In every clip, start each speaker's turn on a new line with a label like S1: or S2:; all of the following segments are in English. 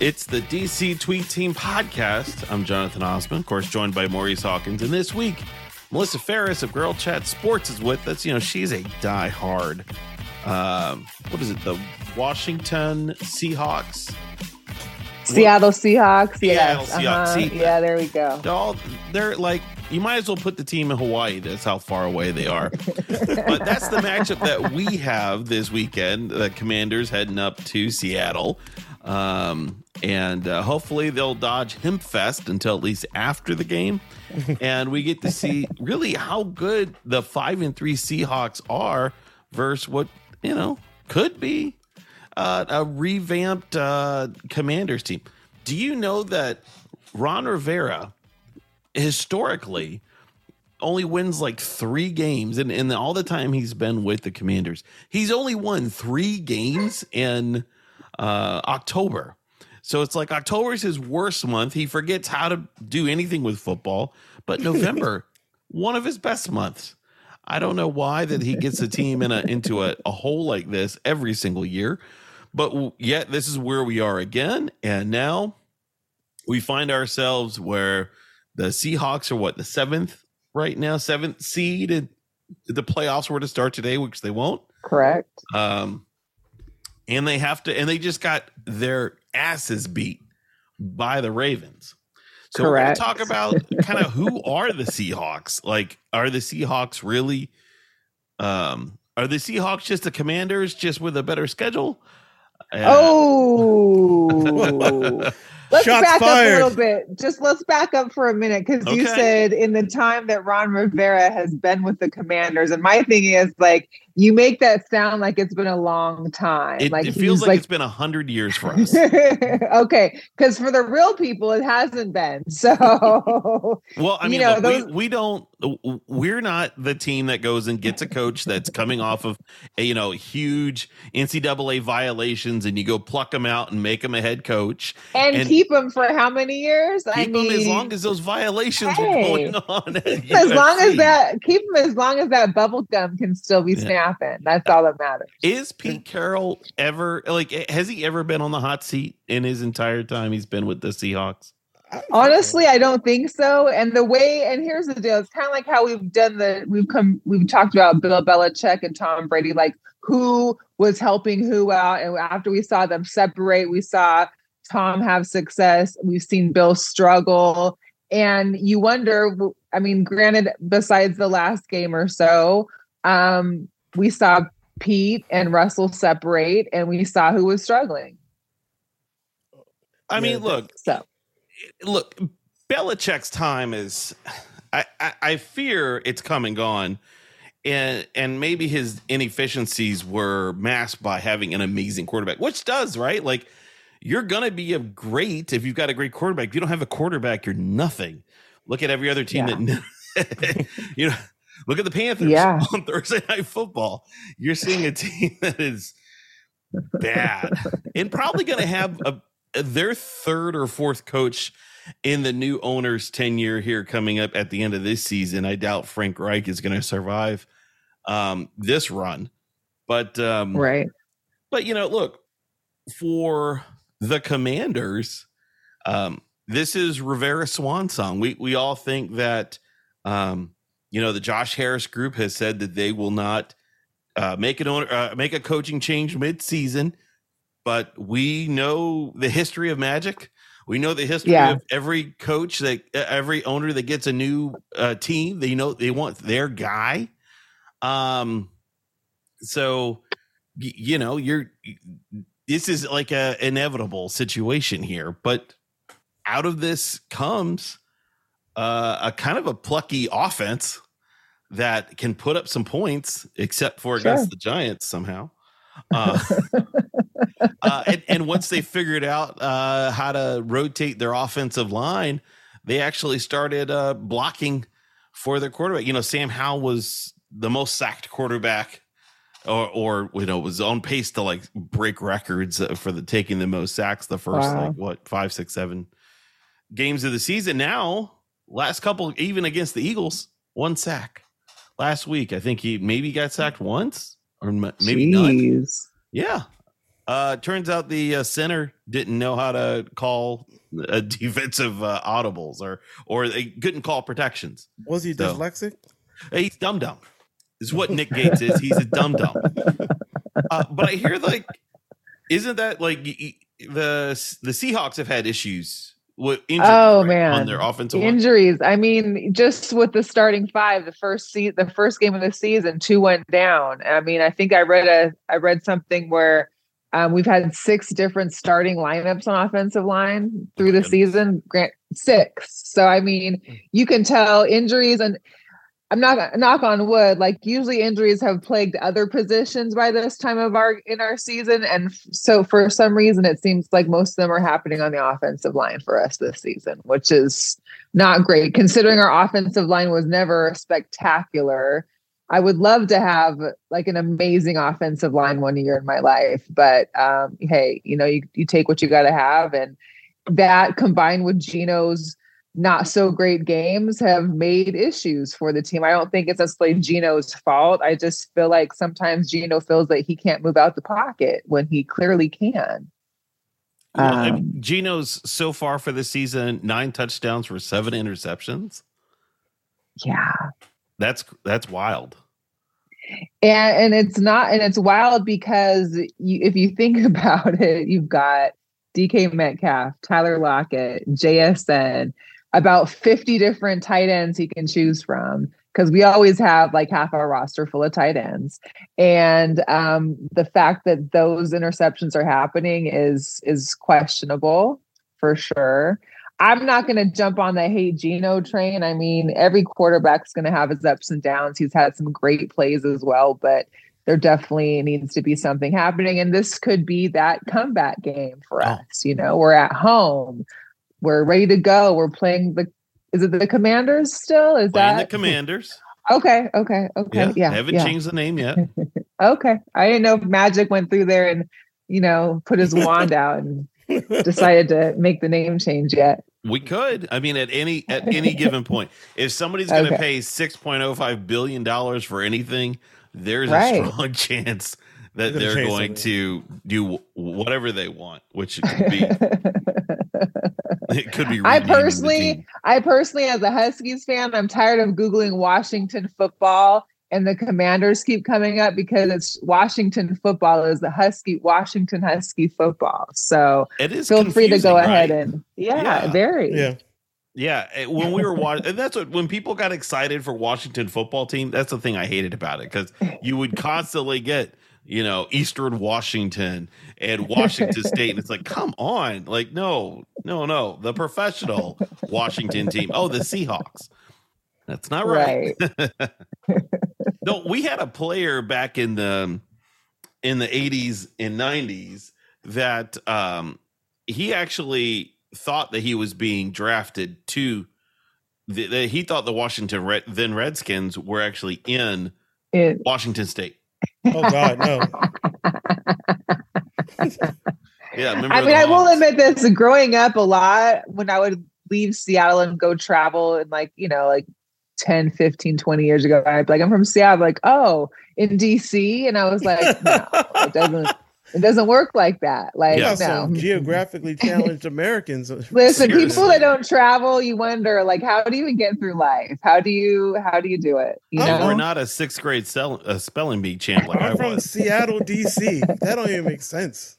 S1: It's the DC Tweet Team podcast. I'm Jonathan Osman, of course, joined by Maurice Hawkins. And this week, Melissa Ferris of Girl Chat Sports is with us. You know, she's a die-hard, um, what is it, the Washington Seahawks?
S2: Seattle Seahawks.
S1: Seattle
S2: Yes.
S1: Seahawks.
S2: uh-huh.
S1: See,
S2: Yeah, there we go.
S1: all they're like you might as well put the team in Hawaii. That's how far away they are. but that's the matchup that we have this weekend. The Commanders heading up to Seattle, um, and uh, hopefully they'll dodge Hempfest until at least after the game, and we get to see really how good the five and three Seahawks are versus what you know could be uh, a revamped uh, Commanders team. Do you know that Ron Rivera historically only wins like three games, and, and all the time he's been with the Commanders, he's only won three games in uh, October. So it's like October is his worst month. He forgets how to do anything with football, but November, one of his best months. I don't know why that he gets a team in a into a, a hole like this every single year, but yet this is where we are again, and now we find ourselves where the Seahawks are what the seventh right now, seventh seed, and the playoffs were to start today, which they won't.
S2: Correct.
S1: Um, and they have to, and they just got their asses beat by the Ravens. So
S2: Correct.
S1: we're going to talk about kind of who are the Seahawks. Like, are the Seahawks really? Um, are the Seahawks just the Commanders, just with a better schedule? Uh,
S2: Oh. Let's
S3: Shots
S2: back
S3: fired.
S2: up a little bit. Just let's back up for a minute because you said in the time that Ron Rivera has been with the Commanders, and my thing is like you make that sound like it's been a long time.
S1: it,
S2: like
S1: it feels
S2: he's
S1: like, it's been a hundred years for us.
S2: okay, because for the real people, it hasn't been. So
S1: Well, I
S2: You
S1: mean,
S2: know,
S1: look,
S2: those-
S1: we, we don't, we're not the team that goes and gets a coach that's coming off of, a, you know, huge NCAA violations and you go pluck them out and make them a head coach.
S2: and,
S1: And-
S2: keep them for how many years? I
S1: Keep
S2: mean,
S1: as long as those violations
S2: hey.
S1: are going on.
S2: as long as that keep them as long as that bubble gum can still be
S1: Yeah.
S2: snapping. That's all that matters.
S1: Is Pete Carroll ever, like, has he ever been on the hot seat in his entire time he's been with the Seahawks?
S2: Honestly, I don't think so. And the way, and here's the deal: it's kind of like how we've done the, we've come, we've talked about Bill Belichick and Tom Brady, like who was helping who out. And after we saw them separate, we saw Tom have success. We've seen Bill struggle, and you wonder. I mean, granted, besides the last game or so, um, we saw Pete and Russell separate, and we saw who was struggling.
S1: I mean, look,
S2: So
S1: look, Belichick's time is. I, I, I fear it's come and gone, and and maybe his inefficiencies were masked by having an amazing quarterback, which does right. Like you're gonna be a great if you've got a great quarterback. If you don't have a quarterback, you're nothing. Look at every other team that you know. Look at the Panthers
S2: Yeah.
S1: on Thursday Night Football. You're seeing a team that is bad and probably going to have a their third or fourth coach in the new owner's tenure here coming up at the end of this season. I doubt Frank Reich is going to survive um, this run, but um,
S2: right.
S1: but you know, look for the Commanders. Um, this is Rivera Swan song. We we all think that um, you know the Josh Harris group has said that they will not uh, make an owner uh, make a coaching change mid season, but we know the history of Magic. We know the history
S2: Yeah.
S1: of every coach that every owner that gets a new uh, team. They know they want their guy. Um, so y- you know you're this is like a inevitable situation here but out of this comes uh, a kind of a plucky offense that can put up some points except for against the giants somehow uh, uh, and, and once they figured out uh, how to rotate their offensive line they actually started uh, blocking for their quarterback. You know sam howell was the most sacked quarterback or or you know was on pace to like break records for the taking the most sacks the first
S2: Wow.
S1: like what five six seven games of the season. Now last couple even against the eagles one sack last week. I think he maybe got sacked once or maybe
S2: Jeez.
S1: yeah Uh, turns out the uh, center didn't know how to call uh, defensive uh, audibles, or or they couldn't call protections.
S3: Was he
S1: So-
S3: dyslexic?
S1: He's dumb dumb. Is what Nick Gates is. He's a dumb dumb. Uh, but I hear like, isn't that like y- y- the the Seahawks have had issues with injuries
S2: Oh,
S1: right,
S2: man.
S1: on their offensive line?
S2: Injuries. I mean, just with the starting five, the first se- the first game of the season, two went down. I mean, I think I read a I read something where um, we've had six different starting lineups on offensive line through the season. Grant six. So I mean, you can tell injuries and. I'm not knock on wood. Like usually, injuries have plagued other positions by this time of our in our season, and so for some reason, it seems like most of them are happening on the offensive line for us this season, which is not great considering our offensive line was never spectacular. I would love to have like an amazing offensive line one year in my life, but um, hey, you know, you you take what you got to have, and that combined with Geno's not so great games have made issues for the team. I don't think it's necessarily Geno's fault. I just feel like sometimes Geno feels that he can't move out the pocket when he clearly can.
S1: Well,
S2: Um,
S1: mean, Geno's so far for the season nine touchdowns for seven interceptions.
S2: Yeah.
S1: That's that's wild.
S2: And and it's not and it's wild because you if you think about it, you've got DK Metcalf, Tyler Lockett, JSN, about 50 different tight ends he can choose from because we always have like half our roster full of tight ends. And um, the fact that those interceptions are happening is is questionable for sure. I'm not going to jump on the hate Geno train. I mean, every quarterback's going to have his ups and downs. He's had some great plays as well, but there definitely needs to be something happening. And this could be that comeback game for
S1: Oh.
S2: us. You know, we're at home, we're ready to go. We're playing the, is it the Commanders still? Is
S1: Playing the Commanders.
S2: okay? Okay. Okay. Yeah.
S1: haven't
S2: yeah.
S1: changed the name yet.
S2: Okay. I didn't know if Magic went through there and, you know, put his wand out and decided to make the name change yet.
S1: We could. I mean, at any at any given point, if somebody's going to
S2: Okay.
S1: pay six point oh five billion dollars for anything, there's
S2: Right.
S1: a strong chance that
S3: They're gonna
S1: they're
S3: change
S1: going to do whatever they want, which it could be. It could be.
S2: I personally. I personally, as a Huskies fan, I'm tired of Googling Washington football and the commanders keep coming up because it's Washington football is the Husky, Washington Husky football. So
S1: it is.
S2: feel free to go
S1: confusing,
S2: ahead and, yeah,
S1: Yeah.
S2: very.
S3: Yeah.
S1: Yeah, eh, when we were watching, and that's what when people got excited for Washington football team. That's the thing I hated about it because you would constantly get, you know, Eastern Washington and Washington State, and it's like, come on, like no, no, no, the professional Washington team. Oh, the Seahawks. That's not right.
S2: Right.
S1: no, we had a player back in the in the 80s and 90s that um he actually thought that he was being drafted to the, the, he thought the Washington Red, then Redskins were actually in
S2: It-
S1: Washington State.
S3: Oh God, no.
S1: Yeah,
S2: I mean, I will admit this growing up a lot when I would leave Seattle and go travel and like, you know, like 10, 15, 20 years ago, I'd be like, I'm from Seattle, like, oh, in DC. And I was like, no, it doesn't, it doesn't work like that. Like,
S1: Yeah,
S3: got some
S2: no.
S3: geographically challenged Americans.
S2: Listen, people that don't travel, you wonder, like, how do you even get through life? How do you, how do you do it? You
S3: I'm-
S2: know,
S1: We're not a sixth grade sell, a spelling bee champ like I
S3: I'm from. Seattle, DC. That don't even make sense.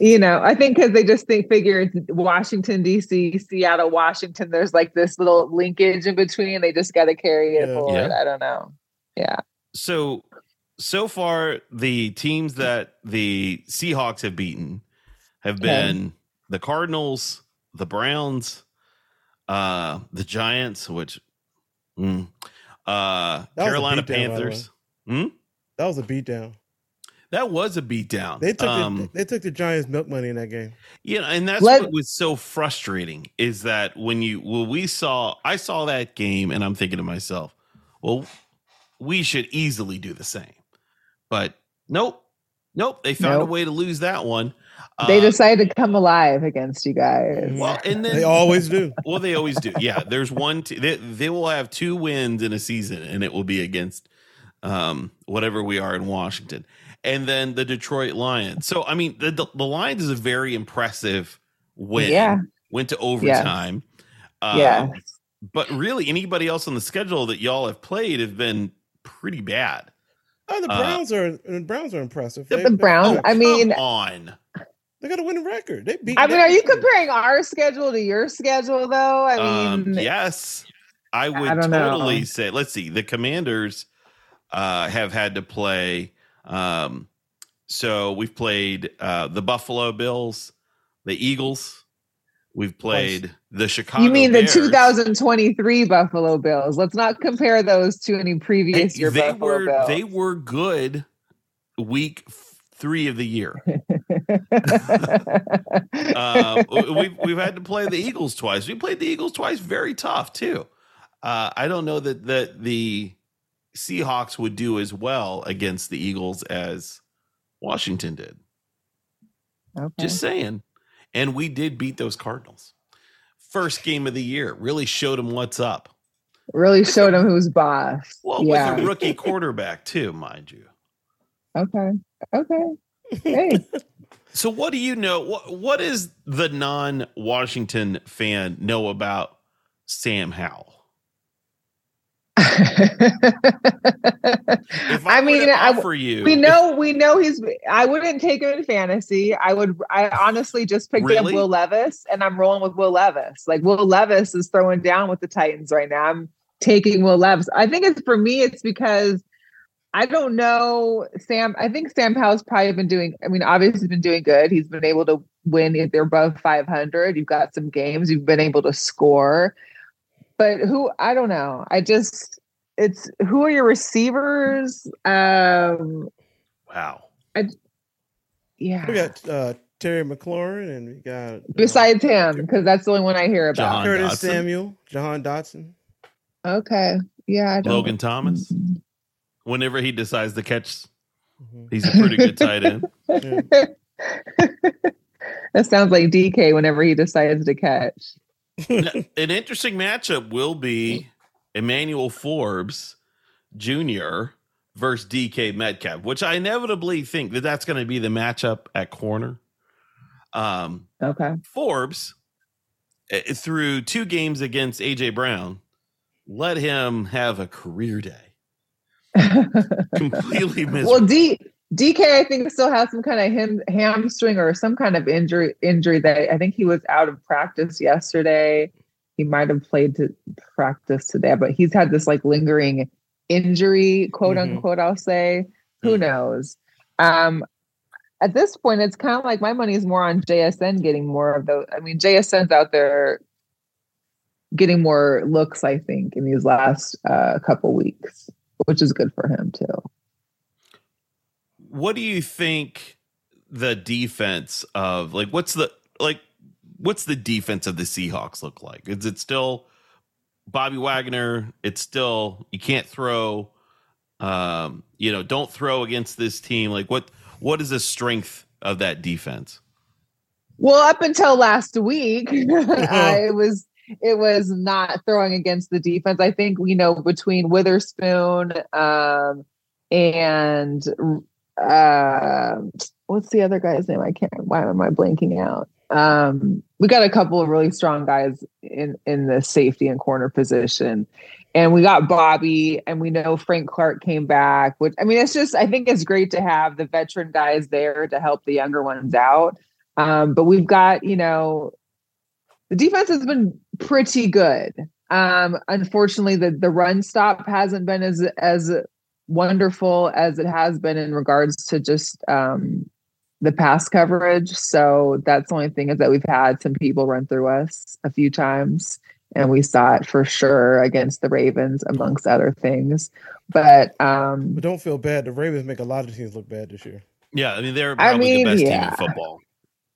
S2: You know, I think because they just think figure it's Washington D.C., Seattle, Washington. There's like this little linkage in between. They just got to carry it
S3: Yeah.
S2: forward.
S1: Yeah.
S2: I don't know. Yeah,
S1: so so far the teams that the Seahawks have beaten have
S2: Okay.
S1: been the Cardinals, the Browns, uh the Giants, which mm, uh
S3: That was a
S1: Carolina
S3: Panthers. by the That was a beatdown.
S1: That was a beatdown.
S3: They took
S1: um,
S3: the, they took the Giants milk money in that game.
S1: Yeah, and that's
S2: Let-
S1: what was so frustrating is that when you well we saw I saw that game and I'm thinking to myself, well, we should easily do the same. But nope. Nope, they found
S2: Nope.
S1: a way to lose that one.
S2: they
S1: Uh,
S2: decided to come alive against you guys.
S1: well, and then
S3: They always do.
S1: well, they always do. Yeah, there's one. T- they, they will have two wins in a season, and it will be against um, whatever we are in Washington. And then the Detroit Lions. So I mean, the the, the Lions is a very impressive win.
S2: Yeah.
S1: went to overtime. Um,
S2: Yeah.
S1: but really, anybody else on the schedule that y'all have played have been pretty bad.
S3: Oh, the
S1: Uh,
S3: Browns are the Browns are impressive.
S2: The
S3: They- they-
S2: Browns- I
S1: come
S2: mean-
S1: on.
S3: they got a winning record. They beat.
S2: I mean, are you
S3: they-
S2: comparing our schedule to your schedule though? I
S1: Um,
S2: mean,
S1: yes, I would
S2: don't know.
S1: totally say. Let's see. The Commanders uh, have had to play. Um, so we've played uh, the Buffalo Bills, the Eagles. We've played the Chicago.
S2: you mean the
S1: Bears.
S2: 2023 Buffalo Bills? Let's not compare those to any previous
S1: Hey,
S2: year
S1: they
S2: Buffalo
S1: were
S2: Bills.
S1: they were good week three of the year. uh, we've we've had to play the Eagles twice. We played the Eagles twice, very tough too. Uh, I don't know that that the Seahawks would do as well against the Eagles as Washington did.
S2: okay.
S1: Just saying. And we did beat those Cardinals. First game of the year really showed them what's up.
S2: really showed them who's boss.
S1: Well,
S2: yeah.
S1: with a rookie quarterback too, mind you.
S2: Okay. Okay. Hey.
S1: So, what do you know? What what does the non-Washington fan know about Sam Howell? If I,
S2: I mean, I,
S1: offer you,
S2: we know we know he's. I wouldn't take him in fantasy. I would. I honestly just picked
S1: Really?
S2: up Will Levis, and I'm rolling with Will Levis. Like Will Levis is throwing down with the Titans right now. I'm taking Will Levis. I think it's for me. It's because I don't know Sam. I think Sam Howell's probably been doing. I mean, obviously he's been doing good. He's been able to win if they're above 500. You've got some games. You've been able to score. But who? I don't know. I just. It's who are your receivers? Um,
S1: wow.
S2: I, yeah.
S3: We got uh, Terry McLaurin and we got uh,
S2: Besides him, because that's the only one I hear about.
S1: John
S3: Curtis
S1: Dotson.
S3: Samuel, Jahan Dotson.
S2: Okay. Yeah. I don't-
S1: Logan Thomas. Whenever he decides to catch,
S3: Mhm.
S1: he's a pretty good tight end.
S2: That sounds like DK whenever he decides to catch.
S1: An interesting matchup will be Emmanuel Forbes Jr. versus DK Metcalf, which I inevitably think that that's going to be the matchup at corner. Um,
S2: Okay.
S1: Forbes, eh, through two games against AJ Brown, let him have a career day. Completely miserable.
S2: well, D DK I think still has some kind of ham, hamstring or some kind of injury injury that I think he was out of practice yesterday. He might have played to practice today, but he's had this like lingering injury, quote
S3: Mhm.
S2: unquote, I'll say. Who
S1: Mm.
S2: knows? Um at this point, it's kind of like my money is more on JSN getting more of those. I mean, JSN's out there getting more looks, I think, in these last uh, couple weeks, which is good for him too.
S1: What do you think the defense of like what's the like what's the defense of the Seahawks look like? Is it still Bobby Wagner? It's still you can't throw um you know, don't throw against this team. Like what what is the strength of that defense?
S2: Well, up until last week, I was it was not throwing against the defense. I think you know between Witherspoon um, and uh, what's the other guy's name? I can't. Why am I blanking out? Um, we got a couple of really strong guys in in the safety and corner position, and we got Bobby, and we know Frank Clark came back. Which I mean, it's just I think it's great to have the veteran guys there to help the younger ones out. Um, but we've got, you know, the defense has been pretty good. Um, unfortunately, the the run stop hasn't been as as wonderful as it has been in regards to just um, the past coverage. So that's the only thing is that we've had some people run through us a few times, and we saw it for sure against the Ravens, amongst other things. But um,
S3: But don't feel bad. The Ravens make a lot of teams look bad this year.
S1: Yeah, I mean they're
S2: I
S1: probably
S2: mean,
S1: the best
S2: yeah.
S1: team in football.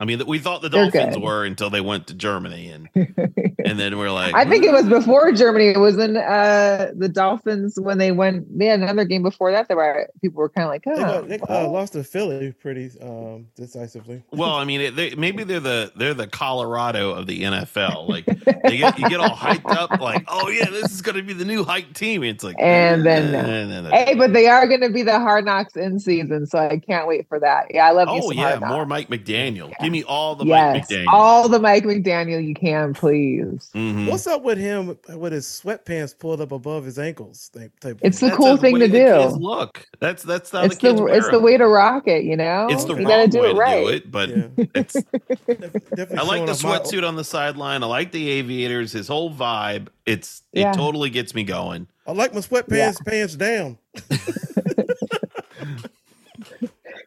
S1: I mean, we thought the
S2: They're
S1: Dolphins
S2: good.
S1: were until they went to Germany, and and then we're like,
S2: I think it was before Germany. It was in uh, the Dolphins when they went. They had another game before that. That were people were kind of like,
S3: They,
S2: oh,
S3: got, they uh, lost to Philly pretty um, decisively.
S1: Well, I mean, they, maybe they're the they're the Colorado of the NFL. Like they get you get all hyped up, like, oh yeah, this is going to be the new hype team. It's like,
S2: And then,
S1: eh,
S2: no.
S1: eh, eh, eh.
S2: Hey, but they are going to be the Hard Knocks in season, so I can't wait for that. Yeah, I love you.
S1: oh
S2: some
S1: yeah, more Mike McDaniel. Give me all the
S2: yes,
S1: Mike McDaniel.
S2: all the Mike McDaniel you can, please.
S1: Mhm.
S3: What's up with him with his sweatpants pulled up above his ankles? Type, type
S2: It's the
S1: That's
S2: cool thing to do.
S1: Look, that's that's how
S2: It's
S1: the kids
S2: the
S1: wear
S2: it's the way to rock it. You know,
S1: It's the
S2: you
S1: wrong
S2: gotta do
S1: way
S2: it
S1: to
S2: right.
S1: do it, but
S3: yeah.
S1: it's. I like the
S3: off my-
S1: sweatsuit on the sideline. I like the aviators. His whole vibe. It's it
S2: Yeah.
S1: totally gets me going.
S3: I like my sweatpants pants down.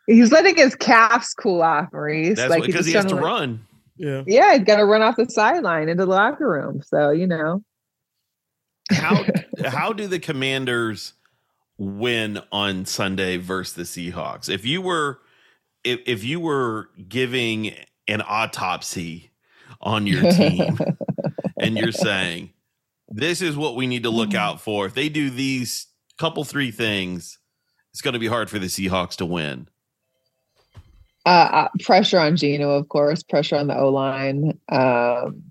S2: He's letting his calves cool off, Maurice.
S1: That's
S2: like
S1: because he has
S2: trying
S1: to
S2: like-
S1: run.
S3: Yeah.
S2: Yeah, he's got to run off the sideline into the locker room. So you know,
S1: How how do the Commanders win on Sunday versus the Seahawks? If you were if if you were giving an autopsy on your team and you're saying this is what we need to look out for. If they do these couple three things, it's going to be hard for the Seahawks to win.
S2: Uh, uh, pressure on Geno, of course, pressure on the O line. Um,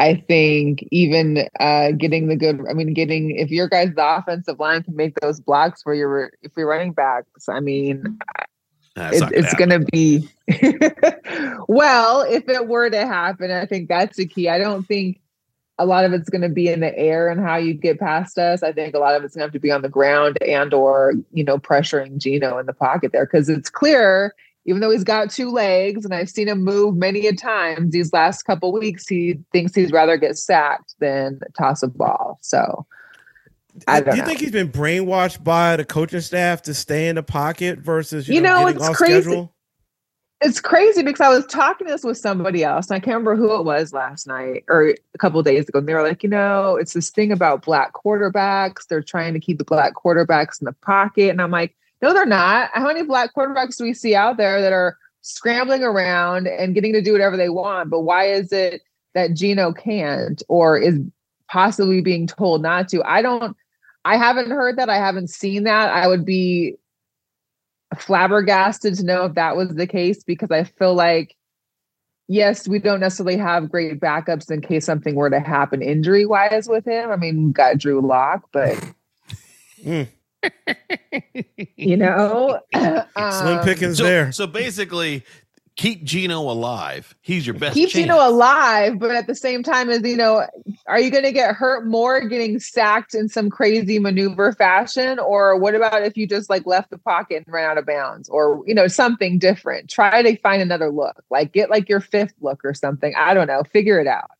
S2: I think even uh, getting the good. I mean, getting if your guys the offensive line can make those blocks for your if you're running backs. I mean,
S1: That's
S2: it,
S1: gonna
S2: it's going to be well if it were to happen i think that's the key i don't think a lot of it's going to be in the air and how you get past us i think a lot of it's going to have to be on the ground and or you know pressuring geno in the pocket there because it's clear even though he's got two legs and i've seen him move many a times these last couple weeks he thinks he'd rather get sacked than toss a ball so I
S3: do you
S2: know.
S3: think he's been brainwashed by the coaching staff to stay in the pocket versus you,
S2: You
S3: know,
S2: know, it's
S3: off
S2: crazy.
S3: schedule?
S2: it's crazy because I was talking this with somebody else, and I can't remember who it was last night or a couple of days ago. And they were like, you know, it's this thing about black quarterbacks. They're trying to keep the black quarterbacks in the pocket. And I'm like, no, they're not. How many black quarterbacks do we see out there that are scrambling around and getting to do whatever they want? But why is it that Geno can't or is possibly being told not to? I don't, I haven't heard that. I haven't seen that. I would be flabbergasted to know if that was the case because I feel like, yes, we don't necessarily have great backups in case something were to happen injury wise with him. I mean, got Drew Lock, but
S3: Mm.
S2: You know,
S3: Slim
S2: um,
S3: Pickens
S1: So,
S3: there.
S1: so basically, keep Geno alive. He's your best.
S2: keep
S1: chance.
S2: Geno alive, but at the same time, as you know, are you going to get hurt more getting sacked in some crazy maneuver fashion, or what about if you just like left the pocket and ran out of bounds, or you know something different? Try to find another look, like get like your fifth look or something. I don't know, figure it out.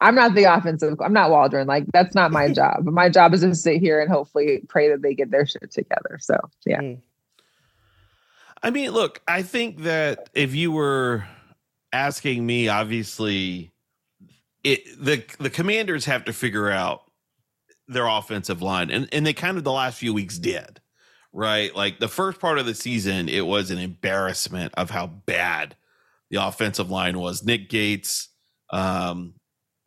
S2: I'm not the offensive. I'm not Waldron. Like that's not my job. My job is to sit here and hopefully pray that they get their shit together. So yeah.
S3: Mm.
S1: I mean, look, I think that if you were asking me, obviously, it the the commanders have to figure out their offensive line, and and they kind of the last few weeks did, right? Like the first part of the season, it was an embarrassment of how bad the offensive line was. Nick Gates um,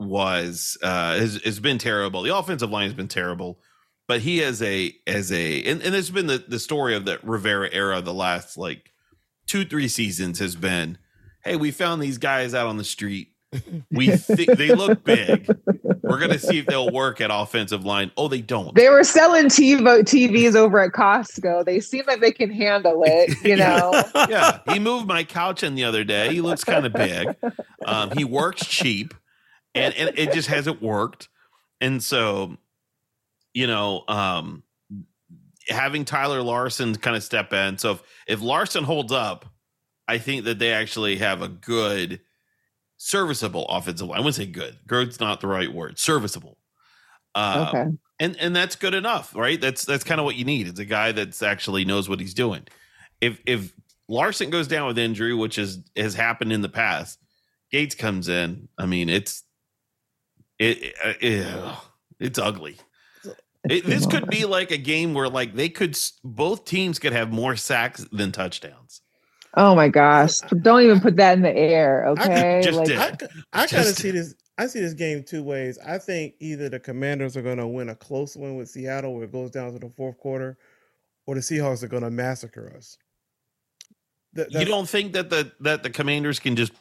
S1: was uh, has, has been terrible. The offensive line has been terrible but he has a as a and, and it's been the, the story of the Rivera era the last like two three seasons has been hey we found these guys out on the street. We think they look big. We're gonna see if they'll work at offensive line. Oh they don't.
S2: They were selling TiVo TVs over at Costco. They seem like they can handle it, you know.
S1: yeah. He moved my couch in the other day. He looks kind of big. Um, he works cheap and, and it just hasn't worked and so you know um having tyler larsen kind of step in so if, if larsen holds up i think that they actually have a good serviceable offensive line i wouldn't say good good's not the right word serviceable um,
S2: okay.
S1: and and that's good enough, right? That's that's kind of what you need. It's a guy that's actually knows what he's doing. If if Larsen goes down with injury, which is has happened in the past, Gates comes in. I mean, it's it, it- uh, it- it's ugly. It, this could be like a game where like they could both teams could have more sacks than touchdowns.
S2: Oh my gosh! Don't even put that in the air, okay?
S1: just
S2: like,
S1: did.
S3: I, I kind of
S1: Just-
S3: see this. I see this game two ways. I think either the Commanders are going to win a close one with Seattle, where it goes down to the fourth quarter, or the Seahawks are going to massacre us. That-
S1: You don't think that the that the Commanders can just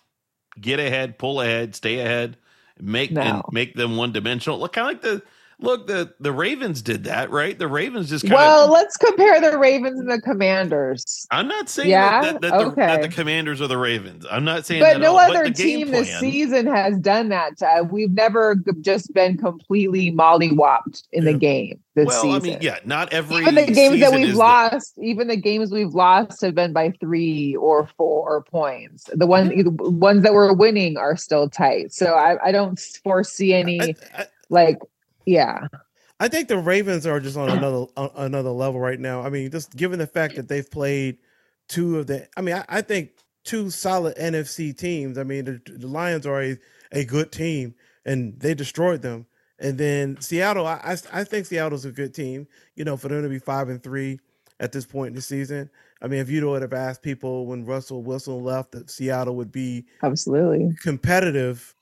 S1: get ahead, pull ahead, stay ahead, make and make them one dimensional? Look, kind of like the look the the Ravens did that, right? The Ravens just kind
S2: well,
S1: of.
S2: let's compare the Ravens and the Commanders.
S1: I'm not saying
S2: Yeah?
S1: that, that, that, the, that the Commanders are the Ravens. I'm not saying
S2: But
S1: that
S2: no other
S1: the game
S2: team this season has done that. Uh, we've never just been completely mollywopped in
S3: Yeah.
S2: the game this
S1: Well,
S2: season.
S1: I mean, yeah, not every
S2: even the games that we've
S1: is the-
S2: lost, even the games we've lost have been by three or four points. The one, the ones that we're winning are still tight. So I, I don't foresee any
S3: I, I,
S2: like, yeah,
S3: I think the Ravens are just on uh-huh. another on another level right now. I mean, just given the fact that they've played two of the, I mean, I, I think two solid NFC teams. I mean, the, the Lions are a, a good team, and they destroyed them. And then Seattle, I, I I think Seattle's a good team. You know, for them to be five and three at this point in the season. I mean, if you would have asked people when Russell Wilson left that Seattle would be
S2: absolutely.
S3: competitive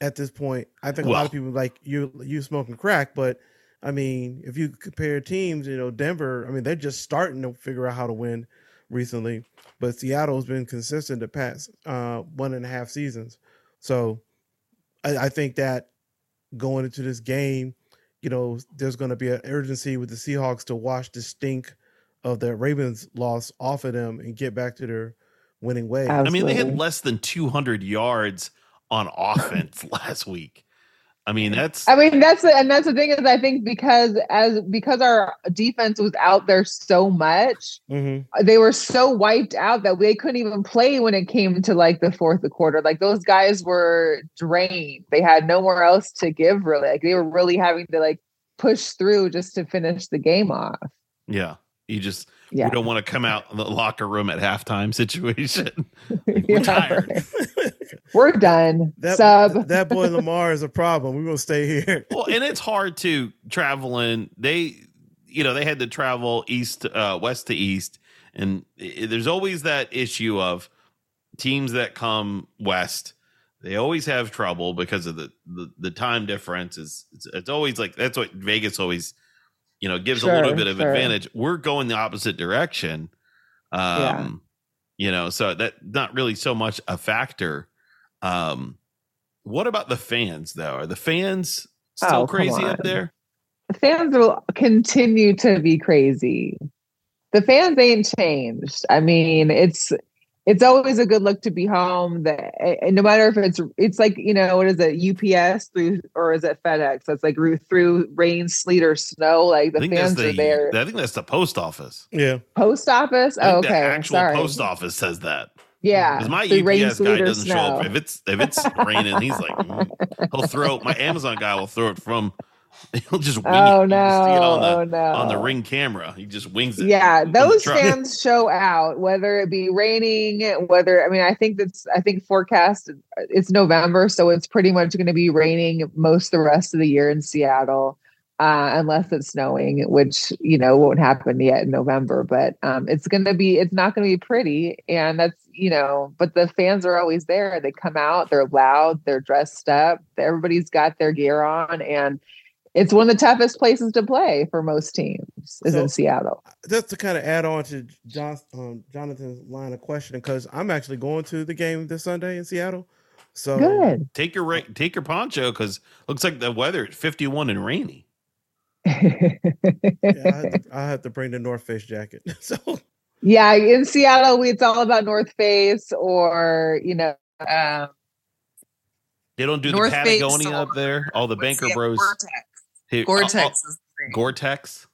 S3: at this point. I think a lot of people like you you smoking crack, but I mean, if you compare teams, you know, Denver, I mean, they're just starting to figure out how to win recently, but Seattle's been consistent the past uh, one and a half seasons. So I, I think that going into this game, you know, there's going to be an urgency with the Seahawks to wash the stink of the Ravens loss off of them and get back to their winning ways.
S2: Ab-
S1: I mean, they had less than 200 yards on offense last week. I mean, that's
S2: I mean, that's the, and that's the thing is, I think because as because our defense was out there so much,
S3: Mhm.
S2: they were so wiped out that they couldn't even play when it came to like the fourth quarter. Like those guys were drained. They had nowhere else to give really. Like they were really having to like push through just to finish the game off.
S1: yeah. You just
S2: Yeah.
S1: we don't want to come out in the locker room at halftime situation.
S2: Yeah,
S1: We're tired.
S2: right. We're done.
S3: That
S2: Sub.
S3: that boy Lamar is a problem. We're gonna stay here.
S1: well, and it's hard to travel in. They, you know, they had to travel east, uh, west to east, and i there's always that issue of teams that come west. They always have trouble because of the the, the time difference. Is it's, it's always like that's what Vegas always, you know, gives a little bit of
S2: sure.
S1: advantage. We're going the opposite direction. Um,
S2: Yeah.
S1: you know, so that not really so much a factor. Um, what about the fans though? Are the fans still
S2: Oh,
S1: crazy up there?
S2: The fans will continue to be crazy. The fans ain't changed. I mean, it's it's always a good look to be home. That and no matter if it's it's like you know what is it UPS through or is it FedEx? That's like through, through rain, sleet, or snow. Like the
S1: think that's
S2: fans
S1: the
S2: are there.
S1: I think that's the post office.
S3: Yeah.
S2: Post office.
S1: I
S2: Oh,
S1: think the
S2: okay,
S1: actual
S2: sorry.
S1: post office says that.
S2: Yeah,
S1: Because my UPS guy doesn't show up. If it's if it's raining, he's like mm. he'll throw my Amazon guy will throw it from he'll just wing
S2: Oh
S1: it.
S2: no!
S1: Just see it on the
S2: oh no!
S1: on the ring camera. He just wings it.
S2: Yeah, those fans show out, whether it be raining, whether I mean, I think that's I think forecast it's November, so it's pretty much going to be raining most the rest of the year in Seattle, uh, unless it's snowing, which you know won't happen yet in November. But um, it's going to be it's not going to be pretty, and that's you know. But the fans are always there. They come out, they're loud, they're dressed up, everybody's got their gear on, and it's one of the toughest places to play for most teams is
S3: So-
S2: in Seattle.
S3: Just to kind of add on to John, um, Jonathan's line of questioning, because I'm actually going to the game this Sunday in Seattle. So
S2: Good.
S1: Take your ra- take your poncho because looks like the weather is 51 and rainy.
S3: yeah, I, have to, I have to bring the North Face jacket. So
S2: yeah, in Seattle, it's all about North Face or you know, um,
S1: They don't do
S4: North
S1: the
S4: Face
S1: Patagonia
S4: or-
S1: up there. All the Banker
S4: the-
S1: Bros.
S4: Gore-Tex. Gore-Tex
S1: oh,
S4: is
S1: oh. Gore-Tex.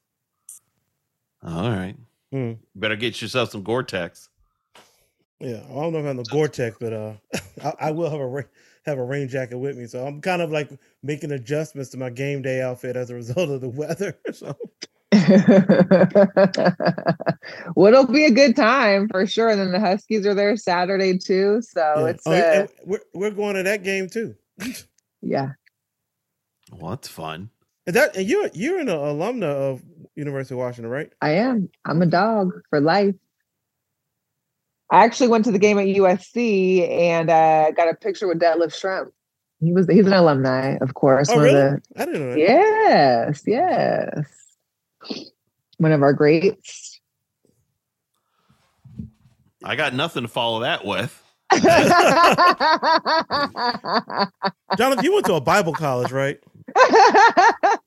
S1: All right.
S3: Hmm.
S1: Better get yourself some Gore-Tex.
S3: yeah, I don't know if I have no Gore-Tex, but uh, I, I will have a ra- have a rain jacket with me. So I'm kind of like making adjustments to my game day outfit as a result of the weather. So
S2: well, it'll be a good time for sure. And then the Huskies are there Saturday too, so
S3: yeah.
S2: it's
S3: Oh,
S2: uh,
S3: and we're we're going to that game too.
S2: yeah.
S1: Well, that's fun.
S3: And that and you're you're an alumna of University of Washington, right?
S2: I am. I'm a dog for life. I actually went to the game at USC and uh, got a picture with Detlef Schrempf. He was he's an alumni, of course.
S3: Oh,
S2: one
S3: really?
S2: of the
S3: I didn't know that.
S2: yes, yes, one of our greats.
S1: I got nothing to follow that with.
S3: Jonathan, you went to a Bible college, right?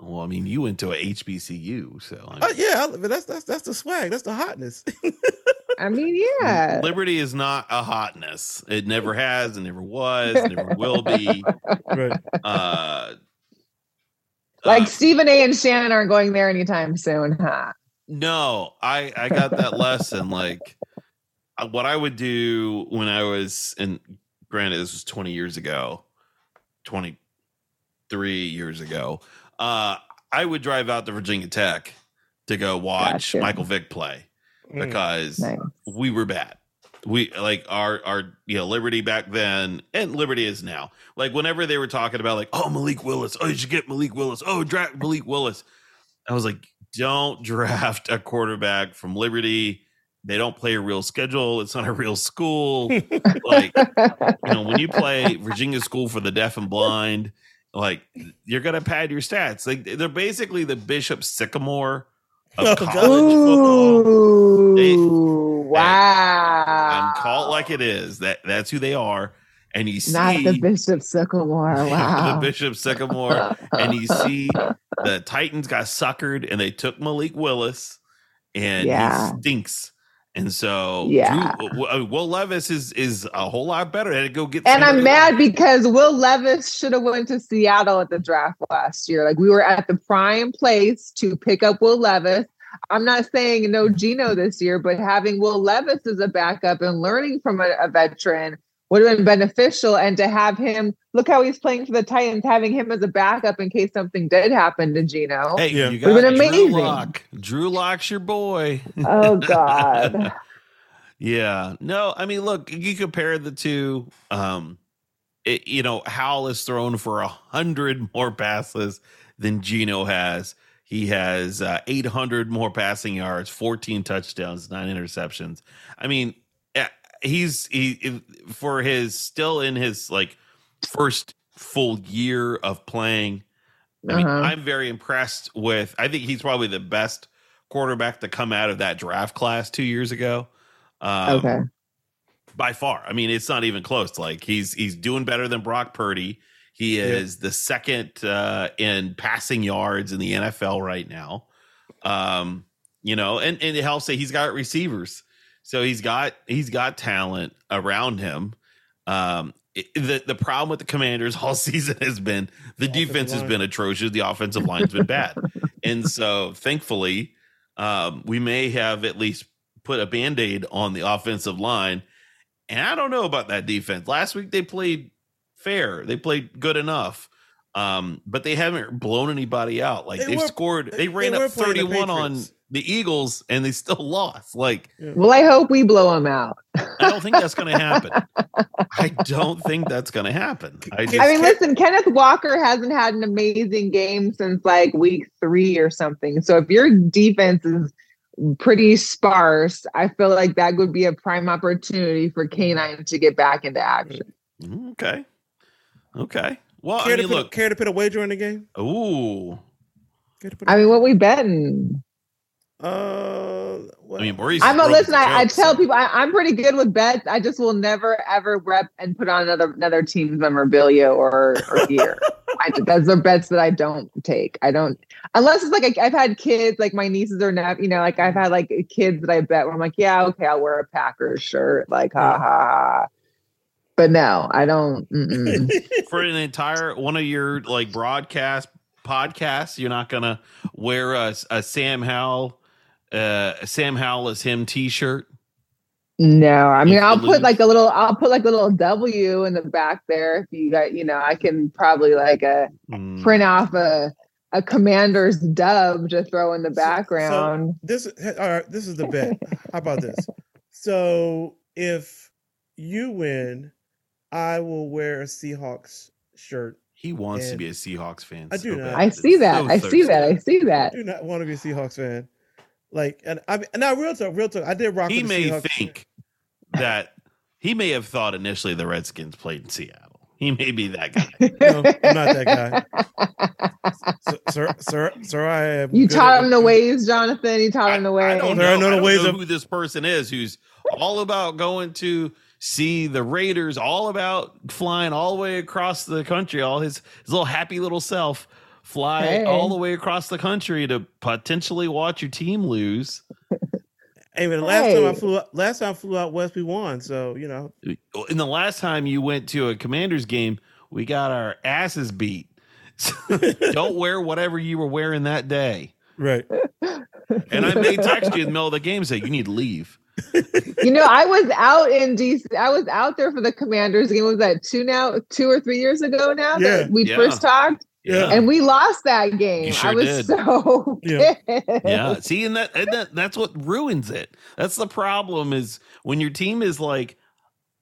S1: Well, I mean, you went to a HBCU, so I
S3: Uh, yeah, I- but that's that's that's the swag. That's the hotness.
S2: I mean, yeah.
S1: Liberty is not a hotness. It never has, and never was, never will be.
S3: right.
S1: Uh,
S2: Like Stephen A. and Shannon aren't going there anytime soon, huh?
S1: no, I I got that lesson. Like uh, what I would do when I was, and granted, this was twenty years ago, twenty three years ago. Uh, I would drive out to Virginia Tech to go watch
S2: Gotcha.
S1: Michael Vick play
S3: Mm.
S1: because
S2: Nice.
S1: we were bad. We like our our you know Liberty back then and Liberty is now. Like whenever they were talking about like oh Malik Willis, oh you should get Malik Willis, oh draft Malik Willis. I was like, don't draft a quarterback from Liberty. They don't play a real schedule. It's not a real school. like you know when you play Virginia School for the Deaf and Blind, like you're gonna pad your stats. Like they're basically the Bishop Sycamore of
S3: Oh, God.
S1: college football.
S2: Ooh,
S1: They-
S2: wow.
S1: I'm called like it is. That that's who they are. And you see
S2: Not the Bishop Sycamore. Wow.
S1: the Bishop Sycamore, and you see the Titans got suckered, and they took Malik Willis, and
S2: Yeah.
S1: he stinks. And so,
S2: Yeah.
S1: Will- Levis is is a whole lot better. They had to go get.
S2: And I'm mad because Will Levis should have went to Seattle at the draft last year. Like we were at the prime place to pick up Will Levis. I'm not saying no Geno this year, but having Will Levis as a backup and learning from a, a veteran would have been beneficial. And to have him look how he's playing for the Titans, having him as a backup in case something did happen to Geno.
S1: Hey,
S3: Yeah.
S1: you got
S2: been
S1: Drew
S2: amazing.
S1: Lock. Drew Lock's your boy.
S2: Oh God.
S1: Yeah. No, I mean, look, you compare the two. Um, it, you know, Howell is thrown for a hundred more passes than Geno has. He has uh, 800 more passing yards, 14 touchdowns, nine interceptions. I mean, he's he for his still in his like first full year of playing. I mean,
S2: Uh-huh.
S1: I'm very impressed with. I think he's probably the best quarterback to come out of that draft class two years ago. Um,
S2: okay.
S1: by far. I mean, it's not even close. Like he's he's doing better than Brock Purdy. He is the second uh, in passing yards in the NFL right now. Um, you know, and and it helps that he's got receivers, so he's got he's got talent around him. Um, it- the the problem with the Commanders all season has been the
S3: Offensive
S1: defense has
S3: line.
S1: been atrocious. The offensive line's been bad, and so thankfully, um, we may have at least put a band aid on the offensive line. And I don't know about that defense. Last week they played fair. They played good enough. Um, but they haven't blown anybody out. Like
S3: They
S1: have scored, they,
S3: they-
S1: ran up
S3: playing the
S1: 31 on. The Eagles and they still lost. Like,
S2: Well, I hope we blow them out.
S1: I don't think that's gonna happen. I don't think that's gonna happen. I just
S2: I mean,
S3: Ken-
S2: listen, Kenneth Walker hasn't had an amazing game since like week three or something. So if your defense is pretty sparse, I feel like that would be a prime opportunity for K9 to get back into action.
S1: Mm, okay. Okay. Well,
S3: care,
S1: I
S3: to put,
S1: look.
S3: care to put a wager in the game?
S1: Ooh.
S3: Care to put a-
S2: I mean, what we betting?
S3: Uh, well,
S1: I mean, Maurice.
S2: I'm a listen. I, I tell
S1: so-
S2: people I, I'm pretty good with bets. I just will never ever rep and put on another another team's memorabilia or or gear. I, those are bets that I don't take. I don't unless it's like I, I've had kids like my nieces or not. You know, like I've had like kids that I bet where I'm like, yeah, okay, I'll wear a Packers shirt. Like, ha ha ha. But no, I don't.
S1: for an entire one of your like broadcast podcasts, you're not gonna wear a, a Sam Howell, uh, Sam Howell is him T-shirt.
S2: No, I mean I'll put like a little I'll put like a little W in the back there if you got you know I can probably like a
S1: Mm.
S2: print off a a commander's dub to throw in the
S3: So- so-
S2: background.
S3: this all right. This is the bet. How about this? So if you win, I will wear a Seahawks shirt.
S1: He wants to be a Seahawks fan.
S3: I do
S1: so
S3: not.
S1: bad.
S2: I see that.
S1: so
S2: I see that. I
S1: thirsty.
S2: see
S3: I
S2: that.
S3: do not want to be a Seahawks fan. Like, and I mean, now real talk, real talk. I did rock.
S1: He
S3: with the
S1: may
S3: Seahawks.
S1: think that he may have thought initially the Redskins played in Seattle. He may be that guy.
S3: No, I'm not that guy. Sir, sir, sir, sir I am.
S2: You taught him the ways, Jonathan. You taught him the
S1: I
S2: ways.
S1: don't know,
S3: are no
S1: I don't
S3: ways
S1: know
S3: of-
S1: who this person is who's all about going to see the Raiders, all about flying all the way across the country, all his, his little happy little self fly
S2: Hey.
S1: all the way across the country to potentially watch your team lose.
S3: Hey, man, the last time I flew, out, last time I flew out west, we won. So you know, uh,
S1: And the last time you went to a Commanders game, we got our asses beat. So don't wear whatever you were wearing that day.
S3: right?
S1: And I may text you in the middle of the game and say, you need to leave.
S2: You know, I was out in DC. I was out there for the Commanders game. Was that two now, two or three years ago now
S3: Yeah.
S2: that we
S1: Yeah.
S2: first talked,
S3: Yeah.
S2: and we lost that game.
S1: You sure
S2: I was
S1: did.
S2: so
S3: Yeah.
S2: pissed.
S1: Yeah. See, and that, and that that's what ruins it. That's the problem is when your team is like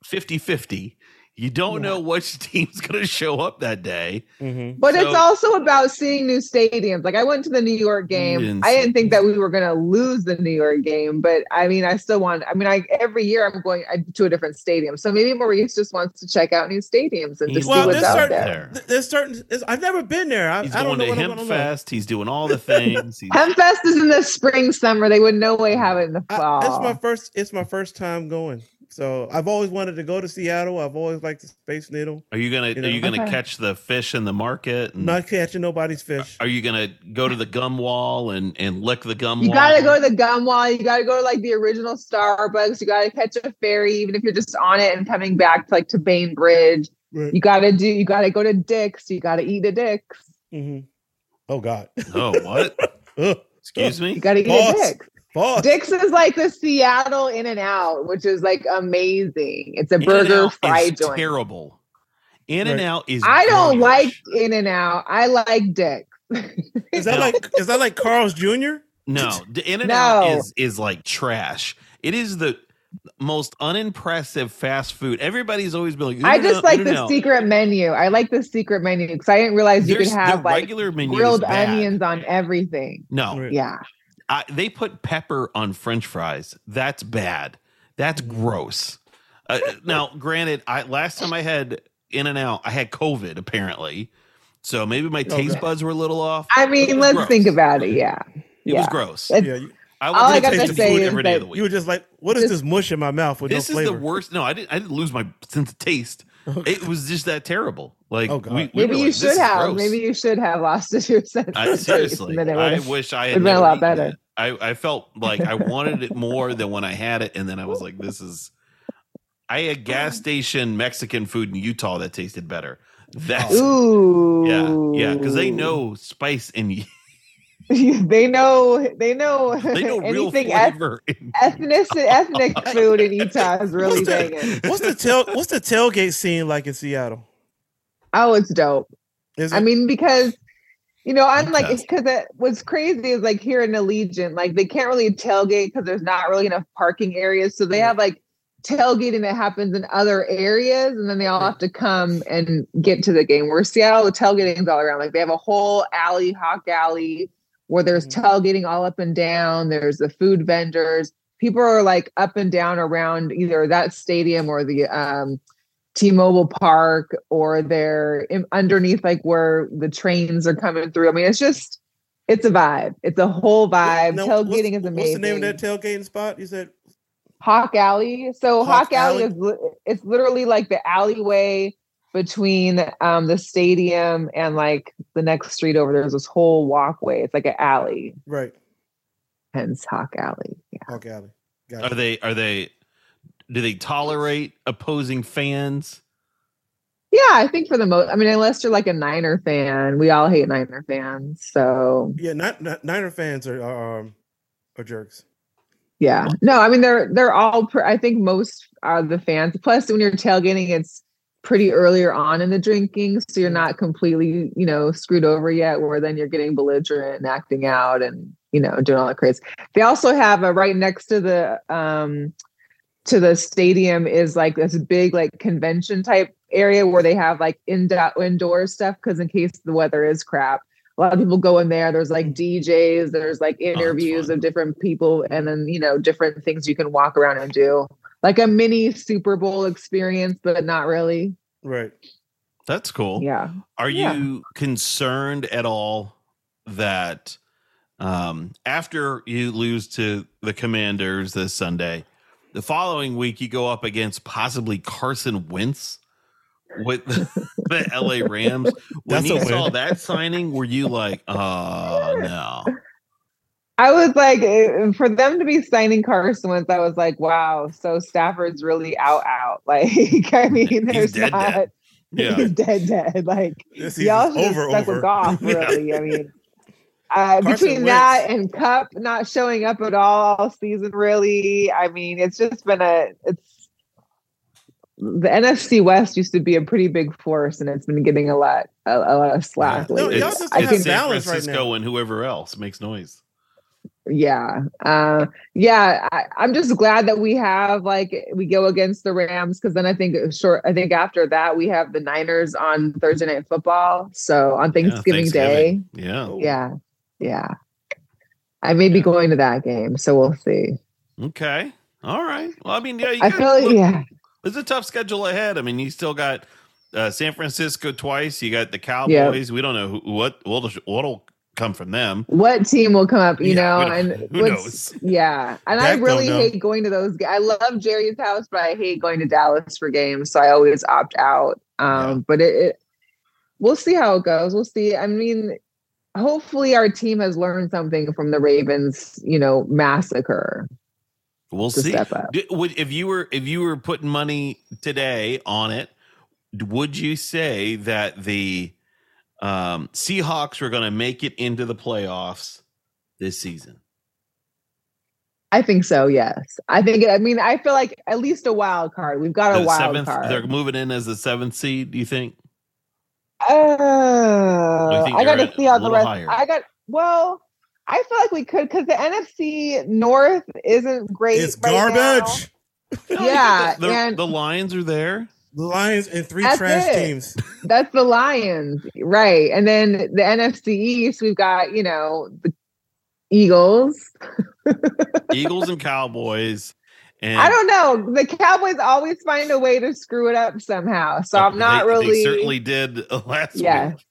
S1: 50-50, you don't
S2: Yeah.
S1: know which team's gonna show up that day.
S3: hmm
S2: But it's also about seeing new stadiums. Like I went to the New York game.
S1: didn't
S2: I didn't think that we were going to lose the New York game, but I mean, I still want. I mean, I every year I'm going to a different stadium. So maybe Maurice just wants to check out new stadiums and just
S3: Well,
S2: see what's
S3: there's
S2: out
S3: certain,
S2: there.
S1: there.
S3: there's certain. it's- I've never been there. I,
S1: He's
S3: I don't
S1: going
S3: know
S1: to
S3: what
S1: Hemp. Fest. He's doing all the things. He's,
S2: Hempfest is in the spring, summer. They would no way have it in the
S3: I,
S2: fall.
S3: it's my first. It's my first time going. So I've always wanted to go to Seattle. I've always liked the Space Needle.
S1: are you gonna
S3: You
S1: are you gonna
S2: Okay.
S1: catch the fish in the market? And
S3: Not catching nobody's fish.
S1: are you gonna go to the gum wall and and lick the gum wall?
S2: You
S1: wall?
S2: got to go to the gum wall. You got to go to like the original Starbucks. You got to catch a ferry, even if you're just on it and coming back to like to Bainbridge.
S3: Right.
S2: You got to do. You got to go to Dick's. You got to eat a Dick's.
S3: hmm Oh God.
S1: Oh, what? Excuse me.
S2: You got to eat
S3: Pause.
S2: a Dick's.
S3: Pause.
S2: Dick's is like the Seattle In and Out, which is like amazing. It's a burger
S1: In-N-Out
S2: fry
S1: is
S2: joint.
S1: terrible. In and out is.
S2: I don't
S1: garbage.
S2: like In and Out. I like Dick's.
S3: Is that like is that like Carl's Jr.?
S1: No, the In and Out
S2: No.
S1: is is like trash. It is the most unimpressive fast food. Everybody's always been like.
S2: I
S1: "In-N-Out,
S2: just like the
S1: In-N-Out."
S2: secret menu. I like the secret menu because I didn't realize you could have like
S1: regular menu
S2: grilled onions on everything.
S1: No,
S2: Yeah.
S1: I, they put pepper on French fries. That's bad. That's gross. Uh, now, granted, I last time I had In and Out, I had COVID apparently, so maybe my taste buds were a little off.
S2: I mean, let's
S1: gross.
S2: think about it. Yeah.
S1: It
S2: yeah.
S1: was gross.
S2: It's-
S3: Yeah. You,
S1: I
S2: all I
S1: would
S3: gotta
S1: taste the
S2: say
S1: food
S2: is
S1: every day of
S2: that
S1: the week.
S3: you were just like, what is
S2: Just-
S3: this mush in my mouth with
S1: this
S3: no
S1: is
S3: flavor?
S1: the worst. No, I didn't. I didn't lose my sense of taste.
S3: Okay.
S1: It was just that terrible. Like
S3: Oh, God.
S1: we, we
S2: Maybe you
S1: like,
S2: should have.
S1: gross.
S2: Maybe you should have lost it your sense.
S1: I,
S2: of taste,
S1: seriously,
S2: and then it
S1: I wish I had
S2: would've been a lot better.
S1: it. I, I felt like I wanted it more than when I had it, and then I was like, "This is." I had gas station Mexican food in Utah that tasted better. That's
S2: Ooh.
S1: yeah, yeah, because they know spice and
S2: they know. They know.
S1: they know
S2: anything eth- ethnic ethnic food in Utah is really
S3: what's,
S2: banging.
S3: the, what's the tail? What's the tailgate scene like in Seattle?
S2: Oh, it's dope.
S3: Is
S2: I
S3: it-
S2: mean, because you know, I'm like, because it, what's crazy is like here in Allegiant, like they can't really tailgate because there's not really enough parking areas. So they
S3: Yeah.
S2: have like tailgating that happens in other areas, and then they all
S3: mm.
S2: have to come and get to the game. Where Seattle, the tailgating's all around. Like they have a whole alley, Hawk Alley, where there's
S3: Mhm.
S2: tailgating all up and down. There's the food vendors. People are like up and down around either that stadium or the um, T-Mobile Park, or they're in, underneath like where the trains are coming through. I mean, it's just it's a vibe. It's a whole vibe.
S3: Now,
S2: Tailgating is amazing.
S3: What's the name of that tailgating spot? You said
S2: Hawk Alley. So
S3: Hawk
S2: Hawk, Alley,
S3: Alley?
S2: is it's literally like the alleyway between um the stadium and like the next street over. There's this whole walkway. It's like an alley.
S3: right,
S2: Hence Hawk Alley. Yeah.
S3: Hawk Alley. Got
S1: Are
S3: it.
S1: they? Are they? Do they tolerate opposing fans?
S2: Yeah, I think for the most, I mean, unless you're like a Niner fan, we all hate Niner fans. So
S3: Yeah, not, not Niner fans are are, um, are jerks.
S2: yeah, no, I mean they're they're all. Pr- I think most are the fans. Plus, when you're tailgating, it's pretty earlier on in the drinking, so you're not completely you know screwed over yet. Where then you're getting belligerent and acting out and you know doing all that crazy. They also have a right next to the um to the stadium is like this big like convention type area where they have like indo- indoor stuff because in case the weather is crap a lot of people go in there. There's like DJs, there's like
S1: Oh,
S2: interviews
S1: fun.
S2: of different people, and then you know different things you can walk around and do, like a mini Super Bowl experience, but not really.
S3: Right.
S1: That's cool.
S2: Yeah.
S1: Are
S2: Yeah.
S1: you concerned at all that um, after you lose to the Commanders this Sunday, the following week you go up against possibly Carson Wentz with the, LA Rams? When
S3: That's
S1: you saw that signing, were you like, oh no?
S2: I was like, eh, for them to be signing Carson Wentz, I was like, wow. So Stafford's really out, out. Like, I mean, there's
S1: dead,
S2: not.
S1: dead. Yeah.
S2: He's dead, dead. Like, y'all should
S3: over,
S2: stuck
S3: over.
S2: with Goff,
S1: Yeah.
S2: really. I mean, uh, between that and Kupp not showing up at all all season, really, I mean, it's just been a it's the NFC West used to be a pretty big force, and it's been getting a lot a, a lot of slack
S3: No,
S2: lately.
S3: y'all just
S2: I think,
S1: San
S3: balance right
S1: Francisco
S3: now.
S1: and whoever else makes noise.
S2: Yeah, uh, yeah. I, I'm just glad that we have like we go against the Rams because then I think short. I think after that we have the Niners on Thursday Night Football, so on
S1: Yeah,
S2: Thanksgiving Day.
S1: Yeah.
S3: Oh.
S2: Yeah. Yeah. I may be going to that game, so we'll see.
S1: Okay. All right. Well, I mean, yeah, you
S2: I feel like,
S1: look,
S2: yeah.
S1: It's a tough schedule ahead. I mean, you still got uh, San Francisco twice. You got the Cowboys. We don't know who, what what'll, what'll come from them.
S2: What team will come up, you
S1: Yeah,
S2: know? And
S1: who
S2: what's- Yeah. And I really hate going to those. I love Jerry's house, but I hate going to Dallas for games. So I always opt out. Um,
S1: Yeah.
S2: But it, it, we'll see how it goes. We'll see. I mean, hopefully our team has learned something from the Ravens, you know, massacre
S1: We'll see.
S2: step up.
S1: D- Would if you were if you were putting money today on it, would you say that the um, Seahawks were going to make it into the playoffs this season?
S2: I think so. Yes. I think, I mean, I feel like at least a wild card. We've got a
S1: The
S2: wild
S1: seventh,
S2: card.
S1: they're moving in as the seventh seed. Do you think?
S2: Uh,
S1: think
S2: I got to see how
S1: a
S2: the rest.
S1: higher?
S2: I got well. I feel like we could because the NFC North isn't great.
S3: It's
S2: right
S3: garbage.
S1: No, you
S2: Yeah,
S1: the, the,
S2: and-
S1: the Lions are there.
S3: The Lions and three
S2: That's
S3: trash
S2: it.
S3: teams.
S2: That's the Lions, right? And then the NFC East, we've got you know the Eagles.
S1: Eagles and Cowboys. And
S2: I don't know. The Cowboys always find a way to screw it up somehow. So I'm not
S1: they,
S2: really.
S1: They certainly did last
S2: Yeah.
S1: week.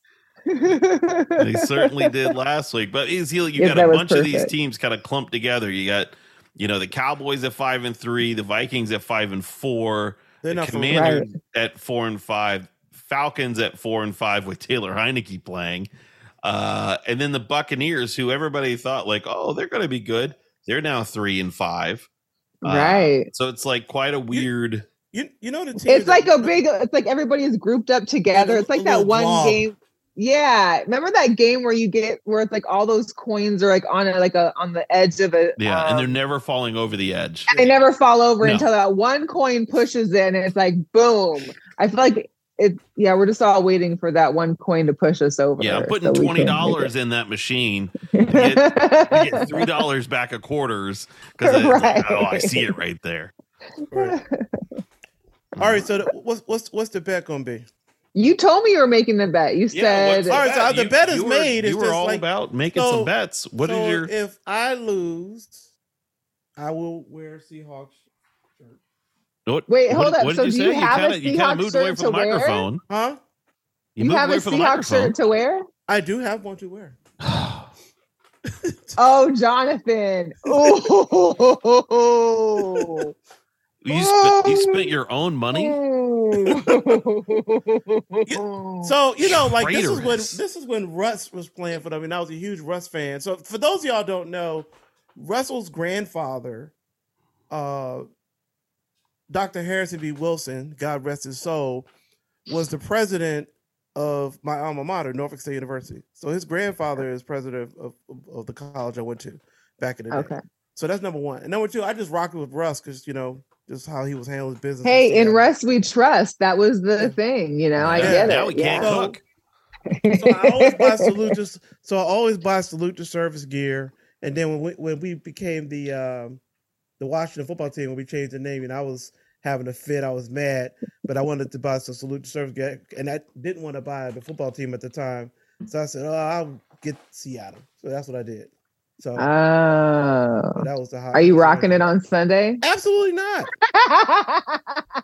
S1: They certainly did last week. But is you
S2: Yes,
S1: got a
S2: was
S1: bunch of these teams kind of clumped together. You got, you know, the Cowboys at five and three, the Vikings at five and four,
S3: They're
S1: the
S3: not for
S1: Commanders at four and five, Falcons at four and five with Taylor Heinicke playing. Uh, and then the Buccaneers, who everybody thought like, oh, they're going to be good. They're now three and five. Uh,
S2: right.
S1: So it's like quite a weird.
S3: You you know the team.
S2: It's like a big. It's like everybody is grouped up together. It's like that one
S3: blob.
S2: game. Yeah, remember that game where you get where it's like all those coins are like on a like a on the edge of a
S1: Yeah, and
S2: um,
S1: they're never falling over the edge.
S2: they never fall over
S1: No.
S2: until that one coin pushes in and it's like boom. I feel like it. Yeah, we're just all waiting for that one coin to push us over.
S1: Yeah, putting
S2: so
S1: twenty dollars in that machine.
S2: make
S1: get-
S2: it.
S1: Get three dollars back of quarters because like, oh, I see it right there.
S3: Right. All right, so the, what's what's what's the bet gonna be?
S2: You told me you were making the bet. You
S1: Yeah, what's
S2: said
S3: All right, so
S1: bet?
S3: the bet is
S1: you were,
S3: made. It's
S1: You were
S3: just
S1: all
S3: like-
S1: about making
S3: so-
S1: some bets. What is
S3: so
S1: your?
S3: if I lose, I will wear Seahawks shirt.
S1: What,
S2: Wait,
S1: what-
S2: hold up.
S1: What did
S2: So
S1: you
S2: do
S1: say?
S2: you have a
S1: kinda, you kinda
S2: Seahawks
S1: moved away
S2: shirt
S1: from the
S2: to wear?
S1: microphone.
S3: Huh?
S1: You,
S2: you, have a
S1: away from the
S2: Seahawks shirt to wear.
S3: I do have one to wear.
S2: Oh, Jonathan. Oh.
S1: you, spent, you spent your own money.
S3: So you know, like this is when this is when Russ was playing for them, and I was a huge Russ fan. So for those of y'all don't know, Russell's grandfather, uh, Dr. Harrison B. Wilson, God rest his soul, was the president of my alma mater, Norfolk State University. So his grandfather is president of, of, of the college I went to back in the day.
S2: okay.
S3: So that's number one. And number two, I just rocked with Russ because you know just how he was handling his business.
S2: Hey, in Russ we trust. That was the thing, you know. I
S3: Yeah,
S2: get
S1: now
S2: it.
S1: we can't
S2: yeah.
S3: So-
S1: cook.
S3: so I always buy salute to, so I always buy salute to service gear. And then when we, when we became the um, the Washington football team, when we changed the name, and I was having a fit, I was mad, but I wanted to buy some salute to service gear, and I didn't want to buy the football team at the time. So I said, "Oh, I'll get Seattle. So that's what I did. So
S2: Oh.
S3: that was the high.
S2: Are you rocking it on Sunday?
S3: Absolutely not.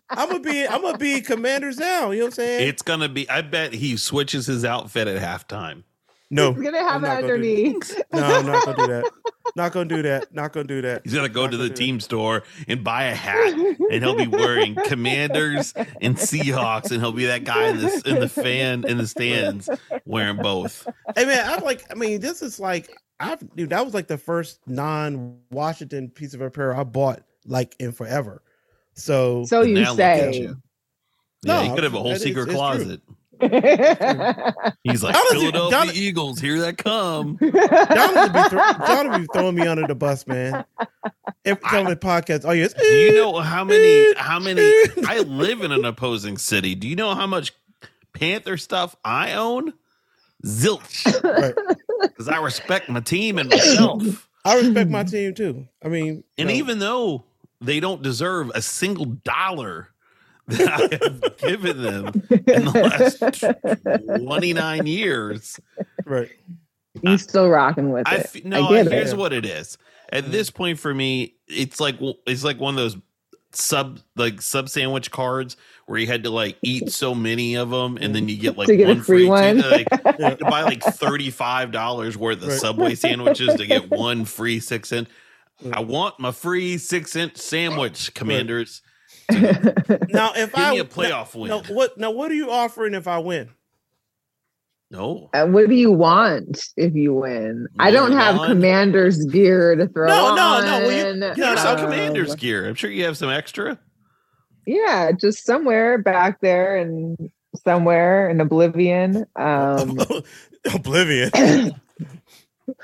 S3: I'm gonna be I'm gonna be commanders now. You know what I'm saying?
S1: It's gonna be. I bet he switches his outfit at halftime.
S3: no,
S2: He's gonna
S3: I'm
S2: have it
S3: not gonna do
S2: underneath.
S3: no, I'm not gonna do that. Not gonna do that. Not gonna do that.
S1: He's gonna go
S3: Not
S1: to
S3: gonna
S1: the
S3: do
S1: team store and buy a hat, and he'll be wearing Commanders and Seahawks, and he'll be that guy in the in the fan in the stands wearing both.
S3: Hey man, I'm like, I mean, this is like, I've dude, that was like the first non-Washington piece of apparel I bought like in forever. So,
S2: So you
S1: Now look
S2: say.
S1: you.
S3: No,
S1: Yeah, he could have a whole secret
S3: it's true.
S1: closet. He's like
S3: Jonathan-
S1: Philadelphia
S3: Jonathan-
S1: Eagles, here that come.
S3: Jonathan be, thro- Jonathan be throwing me under the bus, man. Every time the podcast, oh yes,
S1: Do you know how many how many I live in an opposing city? Do you know how much Panther stuff I own? Zilch.
S3: Right.
S1: Because I respect my team and myself.
S3: I respect my team too. I mean,
S1: And
S3: you know,
S1: even though they don't deserve a single dollar that I have given them in the last 29 years,
S3: right,
S2: you still rocking with
S1: I
S2: it.
S1: f- no,
S2: I get
S1: here's
S2: it.
S1: what it is. At mm. this point for me, it's like it's like one of those sub like sub sandwich cards where you had to like eat so many of them and then you get like
S2: To get a
S1: one
S2: free
S1: free,
S2: one.
S1: two- like you
S3: Yeah.
S1: to buy like $35 worth of
S3: Right.
S1: subway sandwiches to get one free six cent i want my free six cent sandwich commanders
S3: now if
S1: give
S3: I
S1: me a playoff win
S3: now, what now what are you offering if I win?
S1: no
S2: Uh, what do you want if you win? I don't have
S1: Lawn.
S2: commander's gear to throw
S3: No, no,
S2: on.
S3: no, well, you-
S1: you
S3: Yeah,
S1: have some
S3: um,
S1: commanders gear i'm sure you have some extra
S2: Yeah, just somewhere back there and somewhere in oblivion. Um,
S3: Oblivion.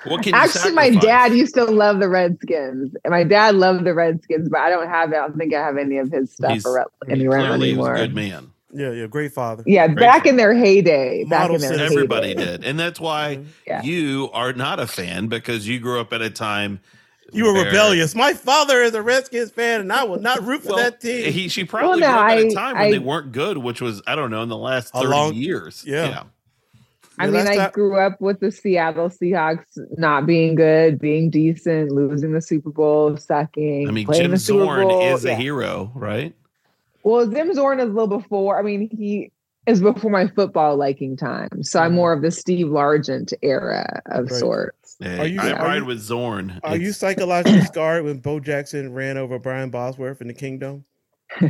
S1: what can you
S2: actually, my dad used to love the Redskins. And my dad loved the Redskins, but I don't have it. I don't think I have any of his stuff
S1: He's-
S2: around, any around
S1: clearly he was
S2: anymore.
S1: a good man
S3: yeah, yeah, great father.
S2: Yeah,
S1: Great
S2: back
S1: for-
S2: in their heyday. Back
S3: Model
S2: in their
S3: citizen.
S1: everybody
S2: heyday.
S1: did and that's why
S2: Yeah.
S1: you are not a fan because you grew up at a time
S3: You were rebellious. My father is a Redskins fan, and I will not root for
S1: Well,
S3: that team.
S1: he she probably
S2: Well, no,
S1: grew up at a time when they weren't good, which was I don't know in the last
S3: A
S1: thirty
S3: long-
S1: years.
S3: yeah.
S2: I mean, I
S3: not-
S2: grew up with the Seattle Seahawks not being good, being decent, losing the Super Bowl, sucking.
S1: I mean, Jim Zorn
S2: Bowl.
S1: is a hero, right?
S2: Well, Jim Zorn is a little before. I mean, he is before my football liking time. So I'm
S3: Mhm.
S2: more of the Steve Largent era of
S3: Right.
S2: sorts.
S1: Yeah,
S3: Are you-
S1: I
S3: are
S1: ride
S3: you-
S1: with Zorn.
S3: Are you psychologically scarred when Bo Jackson ran over Brian Bosworth in the Kingdom?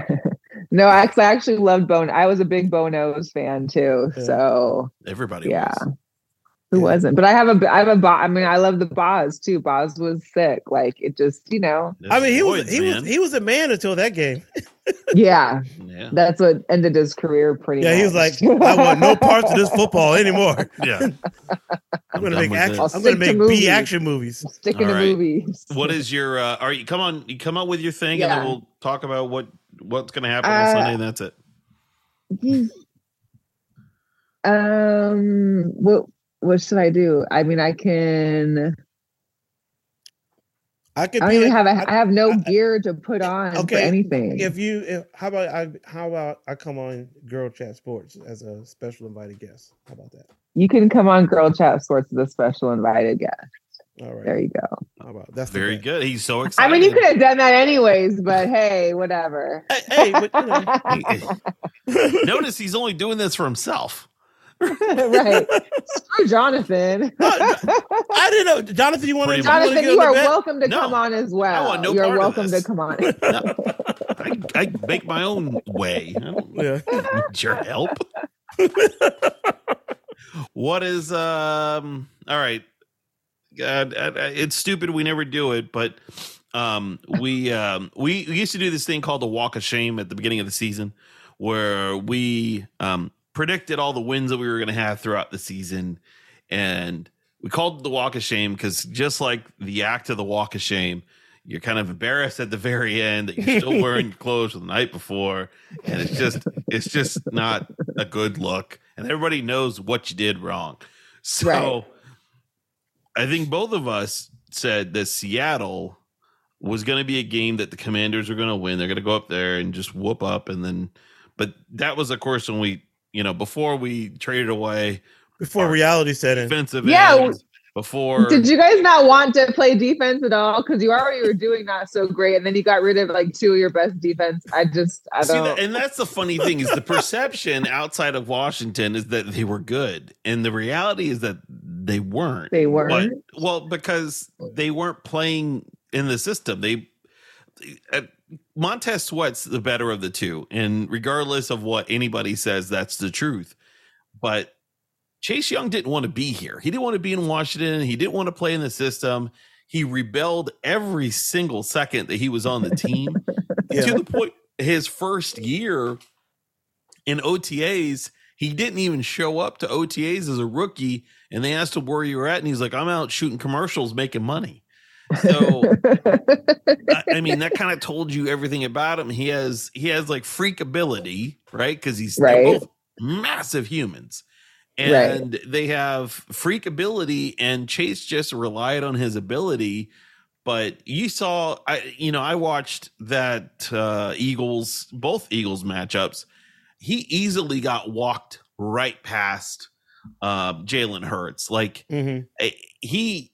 S2: No, actually, I actually loved Bone. I was a big Bono's fan too.
S3: Yeah.
S2: So
S1: everybody?
S2: yeah.
S1: was.
S2: Who
S3: Yeah.
S2: wasn't? But I have a, I have a, Bo- I mean, I love the Boz too. Boz was sick. Like it just, you know,
S1: That's
S3: I mean, he was
S1: Lloyd's,
S3: he was he was a man until that game.
S2: yeah,
S1: yeah,
S2: that's what ended his career pretty.
S3: Yeah, he was like, I want no parts of this football anymore.
S1: yeah.
S3: I'm gonna make action.
S1: this.
S2: I'll
S3: I'm gonna
S2: stick to
S3: make
S2: movies.
S3: B action movies.
S2: sticking
S1: All
S2: to
S1: right.
S2: movies.
S1: What is your? uh Are you come on? You come up with your thing, and then we'll talk about what what's going to happen on
S2: Uh,
S1: Sunday, and that's it.
S2: um, what what should I do? I mean, I can.
S3: I could
S2: I don't
S3: be.
S2: even have. A,
S3: I-
S2: I have no
S3: I-
S2: gear to put on for anything.
S3: if you, if, how about I? How about I come on Girl Chat Sports as a special invited guest? How about that?
S2: you can come on Girl Chat Sports as a special invited guest.
S3: All right.
S2: There you go.
S3: How about that's
S1: Very good. He's so excited.
S2: I mean, you could have done that anyways, but hey, whatever.
S3: Hey, hey, but you know,
S1: Notice he's only doing this for himself.
S2: right. Screw Jonathan.
S3: I didn't know, Jonathan. You want to?
S1: Pretty much.
S2: Jonathan, you are welcome to
S1: No.
S2: come on as well.
S1: want no
S2: You're
S1: part of
S2: welcome
S1: this.
S2: to come on.
S1: No, I, I make my own way. I don't
S3: Yeah.
S1: need your help. what is um? All right. God, I- I- it's stupid. We never do it, but um, we um, we we used to do this thing called the Walk of Shame at the beginning of the season, where we um predicted all the wins that we were going to have throughout the season, and we called it the Walk of Shame because just like the act of the Walk of Shame, you're kind of embarrassed at the very end that you're still wearing your clothes from the night before, and it's just it's just not a good look, and everybody knows what you did wrong. So
S2: Right.
S1: I think both of us said that Seattle was going to be a game that the Commanders are going to win. They're going to go up there and just whoop up, and then, but that was of course when we, you know, before we traded away
S3: before reality set in.
S1: defensive
S2: Yeah,
S1: ends, before
S2: Did you guys not want to play defense at all? Because you already were doing not so great, and then you got rid of like two of your best defense. I just, I don't.
S1: that, and that's the funny thing is the perception outside of Washington is that they were good, and the reality is that they weren't.
S2: they weren't.
S1: well, because they weren't playing in the system. They uh, Montez Sweat's the better of the two, and regardless of what anybody says, that's the truth. But Chase Young didn't want to be here. He didn't want to be in Washington. He didn't want to play in the system. He rebelled every single second that he was on the team
S3: Yeah.
S1: to the point his first year in OTAs, he didn't even show up to OTAs as a rookie. And they asked him where you were at, and he's like, I'm out shooting commercials, making money. So I, I mean, that kind of told you everything about him. He has he has like freak ability, right? Because he's
S2: Right.
S1: both massive humans.
S2: Right.
S1: And they have freak ability, and Chase just relied on his ability. But you saw, I you know, I watched that uh Eagles, both Eagles matchups. He easily got walked right past uh Jalen Hurts. Like
S3: hmm
S1: he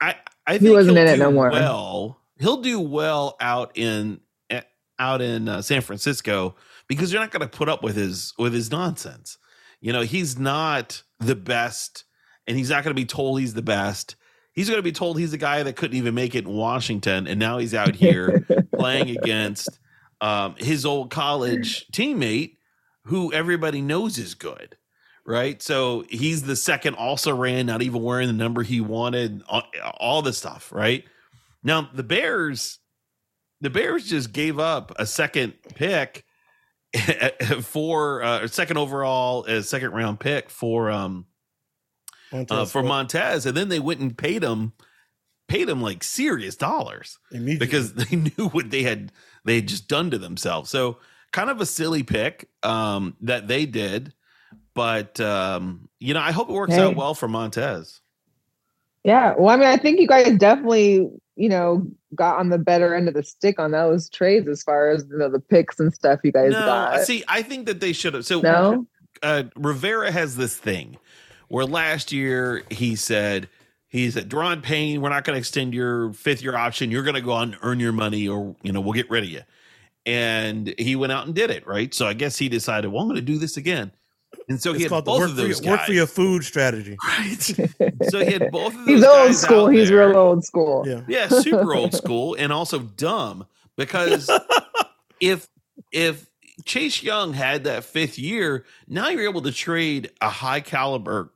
S1: i i
S2: He wasn't
S1: he'll
S2: in it no more.
S1: well. He'll do well out in eh, out in uh, san francisco because you're not going to put up with his with his nonsense. You know he's not the best and he's not going to be told he's the best. He's going to be told he's the guy that couldn't even make it in washington and now he's out here playing against um, his old college teammate who everybody knows is good right? So he's the second also ran not even wearing the number he wanted all, all the stuff right? Now the bears the bears just gave up a second pick for uh second overall uh, second round pick for um uh, for Montez and then they went and paid him paid him like serious dollars because they knew what they had they had just done to themselves. So kind of a silly pick um, that they did, but um, you know I hope it works
S2: Hey.
S1: out well for Montez.
S2: yeah. Well, I mean, I think you guys definitely, you know, got on the better end of the stick on those trades as far as you know the picks and stuff you guys
S1: No,
S2: got.
S1: see, I think that they should have. So
S2: No,
S1: uh, Rivera has this thing where last year he said he said, "Daron Payne, we're not going to extend your fifth year option. You're going to go out and earn your money, or you know, we'll get rid of you." And he went out and did it, right? So I guess he decided, "Well, I'm going to do this again." And so he
S3: it's
S1: had
S3: called the
S1: both
S3: work
S1: of
S3: for, your,
S1: those
S3: work for your food strategy.
S1: right? so he had both of those
S2: he's old
S1: guys
S2: school. He's
S1: there.
S2: real old school.
S3: Yeah.
S1: Yeah, super old school and also dumb because if if Chase Young had that fifth year, now you're able to trade a high caliber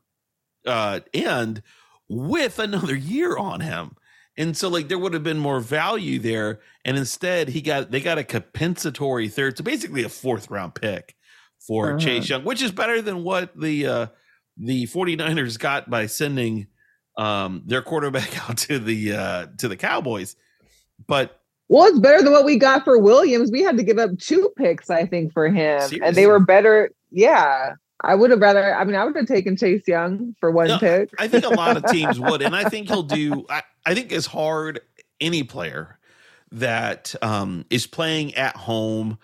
S1: uh end with another year on him. And so like there would have been more value there and instead he got they got a compensatory third so basically a fourth round pick for
S2: Uh-huh.
S1: Chase Young, which is better than what the uh the 49ers got by sending um their quarterback out to the uh to the Cowboys. But
S2: Well, it's better than what we got for Williams. We had to give up two picks, I think, for him, and they were better. Yeah, I would have rather. I mean, I would have taken Chase Young for one
S1: No,
S2: pick.
S1: I think a lot of teams would, and I think he'll do. I, I think as hard any player that um, is playing at home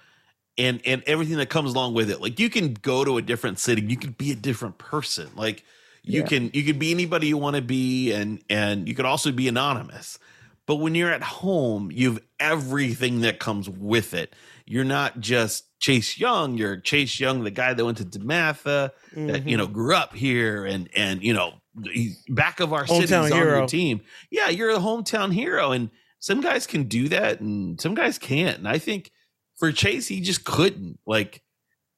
S1: and and everything that comes along with it. Like you can go to a different city, you can be a different person. Like you
S2: Yeah.
S1: can you can be anybody you want to be, and and you can also be anonymous. But when you're at home, you've everything that comes with it. You're not just Chase Young. You're Chase Young, the guy that went to DeMatha that
S3: Mhm.
S1: you know grew up here and and you know he's back of our cities on your team. Yeah, you're a hometown hero, and some guys can do that, and some guys can't. And I think for Chase, he just couldn't. Like,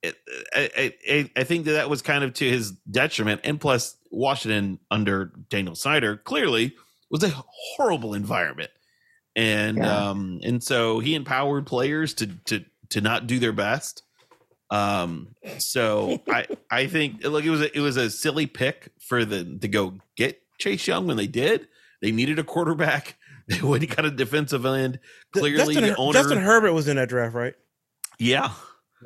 S1: it, I, I I- think that that was kind of to his detriment. And plus, Washington under Daniel Snyder clearly was a horrible environment, and
S2: Yeah.
S1: um and so he empowered players to to to not do their best. Um, so I I think like it was a, it was a silly pick for the to go get Chase Young when they did. They needed a quarterback. They went and got a defensive end. Clearly,
S3: Justin,
S1: the owner.
S3: Justin Herbert was in that draft, right?
S1: yeah,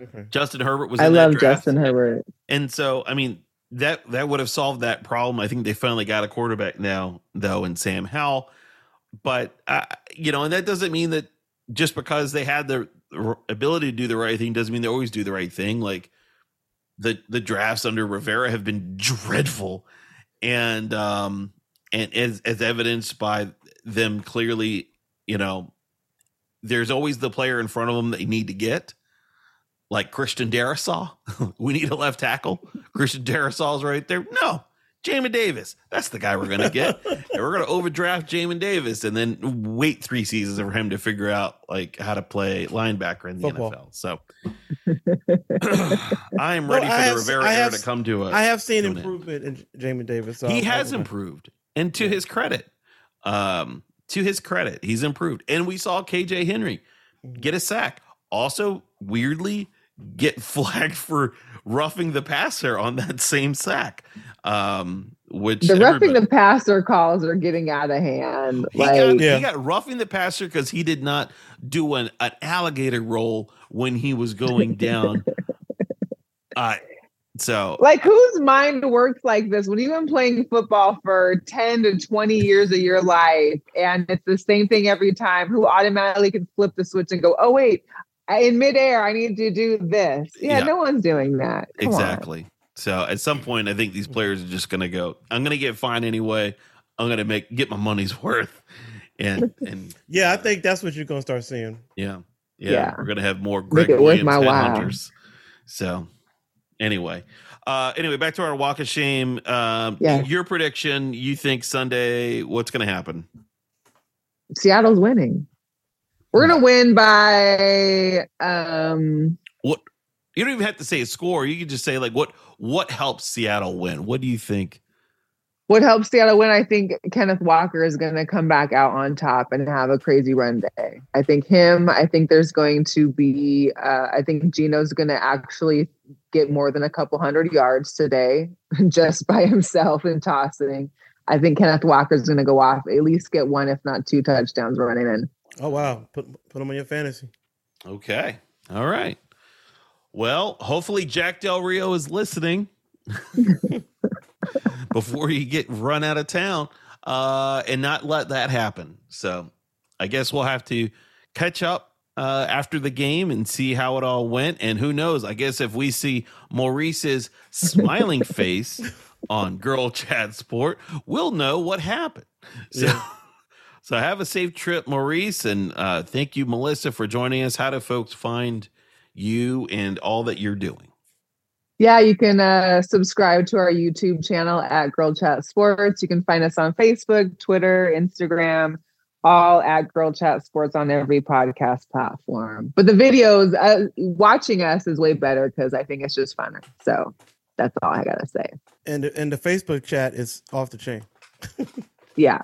S3: Okay.
S1: Justin Herbert was.
S2: I
S1: in that
S2: love
S1: draft.
S2: Justin Herbert.
S1: And so, I mean, that that would have solved that problem. I think they finally got a quarterback now, though, in Sam Howell. But uh, you know, and that doesn't mean that just because they had the ability to do the right thing doesn't mean they always do the right thing. Like the the drafts under Rivera have been dreadful, and um and as as evidenced by them clearly, you know, there's always the player in front of them they need to get. Like Christian Darrisaw, we need a left tackle. Christian Darrisaw's right there. No, Jamin Davis. That's the guy we're going to get. and we're going to overdraft Jamin Davis and then wait three seasons for him to figure out like how to play linebacker in the
S3: Football.
S1: NFL. So I am ready
S3: Well, I
S1: for
S3: have-
S1: the Rivera
S3: I
S1: era
S3: have-
S1: to come to us.
S3: I have seen improvement in Jamin Davis. So
S1: he
S3: I'll-
S1: has improved, and to his credit, um, to his credit, he's improved. And we saw KJ Henry
S3: Mm-hmm.
S1: get a sack. Also, weirdly, get flagged for roughing the passer on that same sack. Um, which
S2: The roughing the passer calls are getting out of hand.
S1: he
S2: Like
S1: got,
S3: Yeah.
S1: he got roughing the passer because he did not do an, an alligator roll when he was going down. uh, so
S2: like whose mind works like this when you've been playing football for 10 to 20 years of your life and it's the same thing every time who automatically can flip the switch and go oh wait in midair i need to do this yeah,
S1: Yeah.
S2: no one's doing that Come on.
S1: Exactly. So at some point, I think these players are just going to go. I'm going to get fined anyway. I'm going to make get my money's worth, and and
S3: Yeah, I think that's what you're gonna start seeing.
S1: yeah, yeah,
S2: Yeah.
S1: we're going to have more Greg
S2: it
S1: Williams
S2: my while.
S1: headhunters. So anyway, uh, anyway, back to our walk of shame. Um,
S2: Yes.
S1: your prediction. You think Sunday? What's going to happen?
S2: seattle's winning we're gonna win by um
S1: What you don't even have to say a score. You can just say like what what helps Seattle win. What do you think?
S2: what helps Seattle win, I think Kenneth Walker is going to come back out on top and have a crazy run day. I think him. I think there's going to be. Uh, I think Geno's going to actually get more than a couple hundred yards today, just by himself in tossing. I think Kenneth Walker's going to go off, at least get one, if not two touchdowns running in.
S3: Oh wow, put put them on your fantasy.
S1: Okay. All right. Well, hopefully Jack Del Rio is listening before you get run out of town uh, and not let that happen. So I guess we'll have to catch up uh, after the game and see how it all went. And who knows? I guess if we see Maurice's smiling face on Girl Chat Sport, we'll know what happened. So.
S3: Yeah.
S1: So have a safe trip, Maurice, and uh, thank you, Melissa, for joining us. How do folks find you and all that you're doing?
S2: Yeah, you can uh, subscribe to our YouTube channel at Girl Chat Sports. You can find us on Facebook, Twitter, Instagram, all at Girl Chat Sports on every podcast platform. But the videos, uh, watching us is way better because I think it's just funner. So that's all I gotta say.
S3: And and the Facebook chat is off the chain.
S2: Yeah.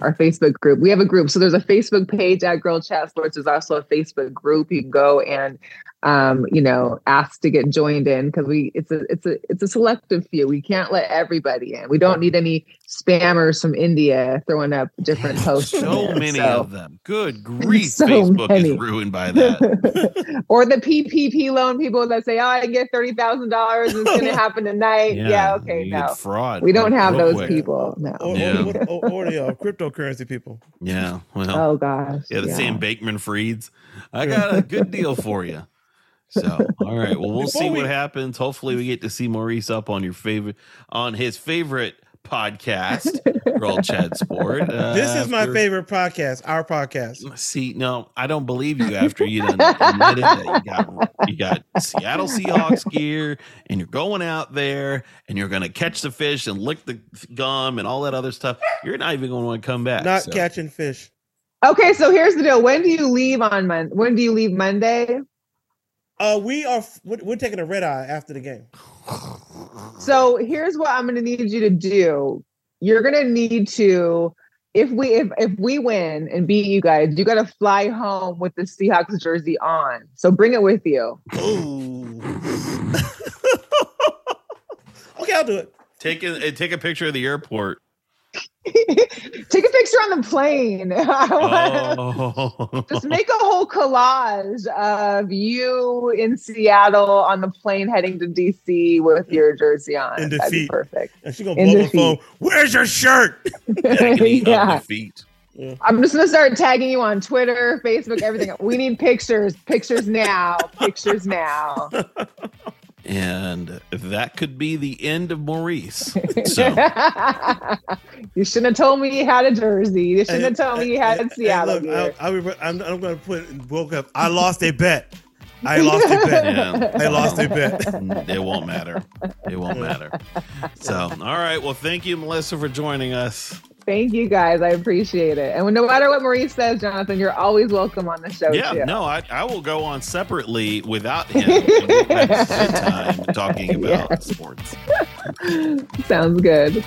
S2: Our Facebook group. We have a group. So there's a Facebook page at Girl Chat Sports. There's also a Facebook group. You can go and um, you know, ask to get joined in because we it's a it's a it's a selective few. We can't let everybody in. We don't need any spammers from India throwing up different posts.
S1: So
S2: there.
S1: many
S2: So-
S1: of them. Good grief.
S2: So
S1: Facebook
S2: many.
S1: is ruined by that.
S2: or the PPP loan people that say, "Oh, I get thirty thousand dollars. It's going to happen tonight." Yeah, okay, no,
S1: Fraud.
S2: we don't have those
S1: quick.
S2: people. No.
S3: Or,
S1: Yeah.
S3: or, or, or the uh, cryptocurrency people.
S1: Yeah. Well,
S2: Oh gosh.
S1: yeah, the
S2: yeah.
S1: Sam Bankman-Freeds. I got a good deal for you. So, all right. Well, we'll
S3: Before
S1: see
S3: we-
S1: what happens. Hopefully, we get to see Maurice up on your favorite, on his favorite podcast, Girl Chat Sport. Uh,
S3: This is my
S1: after-
S3: favorite podcast. Our podcast.
S1: See, no, I don't believe you after you done admitted that you got you got Seattle Seahawks gear and you're going out there and you're going to catch the fish and lick the gum and all that other stuff. You're not even going to want to come back.
S3: Not
S1: so.
S3: catching fish.
S2: Okay, so here's the deal. When do you leave on Monday? When do you leave Monday?
S3: Uh, we are we're, we're taking a red eye after the game.
S2: So here's what I'm going to need you to do. You're going to need to, if we if if we win and beat you guys, you got to fly home with the Seahawks jersey on. So bring it with you.
S3: Okay, I'll do it.
S1: Take a take a picture of the airport.
S2: Take a picture on the plane.
S1: Oh,
S2: Just make a whole collage of you in Seattle on the plane heading to DC with your jersey on.
S3: In
S2: That'd be perfect.
S3: And she's gonna
S2: In
S3: blow the phone. Where's your shirt?
S2: yeah.
S1: feet.
S2: I'm just gonna start tagging you on Twitter, Facebook, everything. We need pictures, pictures now, pictures now.
S1: And that could be the end of Maurice. So
S2: you shouldn't have told me you had a jersey. You shouldn't have told me you had a Seattle.
S3: look. I, I'm going to put woke up. I lost a bet. I lost a bet.
S1: Yeah.
S3: I lost a bet.
S1: it won't matter. It won't matter. So, all right. Well, thank you, Melissa, for joining us.
S2: Thank you guys. I appreciate it. And no matter what Maurice says, Jonathan, you're always welcome on the show.
S1: Yeah,
S2: too.
S1: no, I, I will go on separately without him. we'll have a good time talking about
S2: Yeah.
S1: sports.
S2: Sounds good.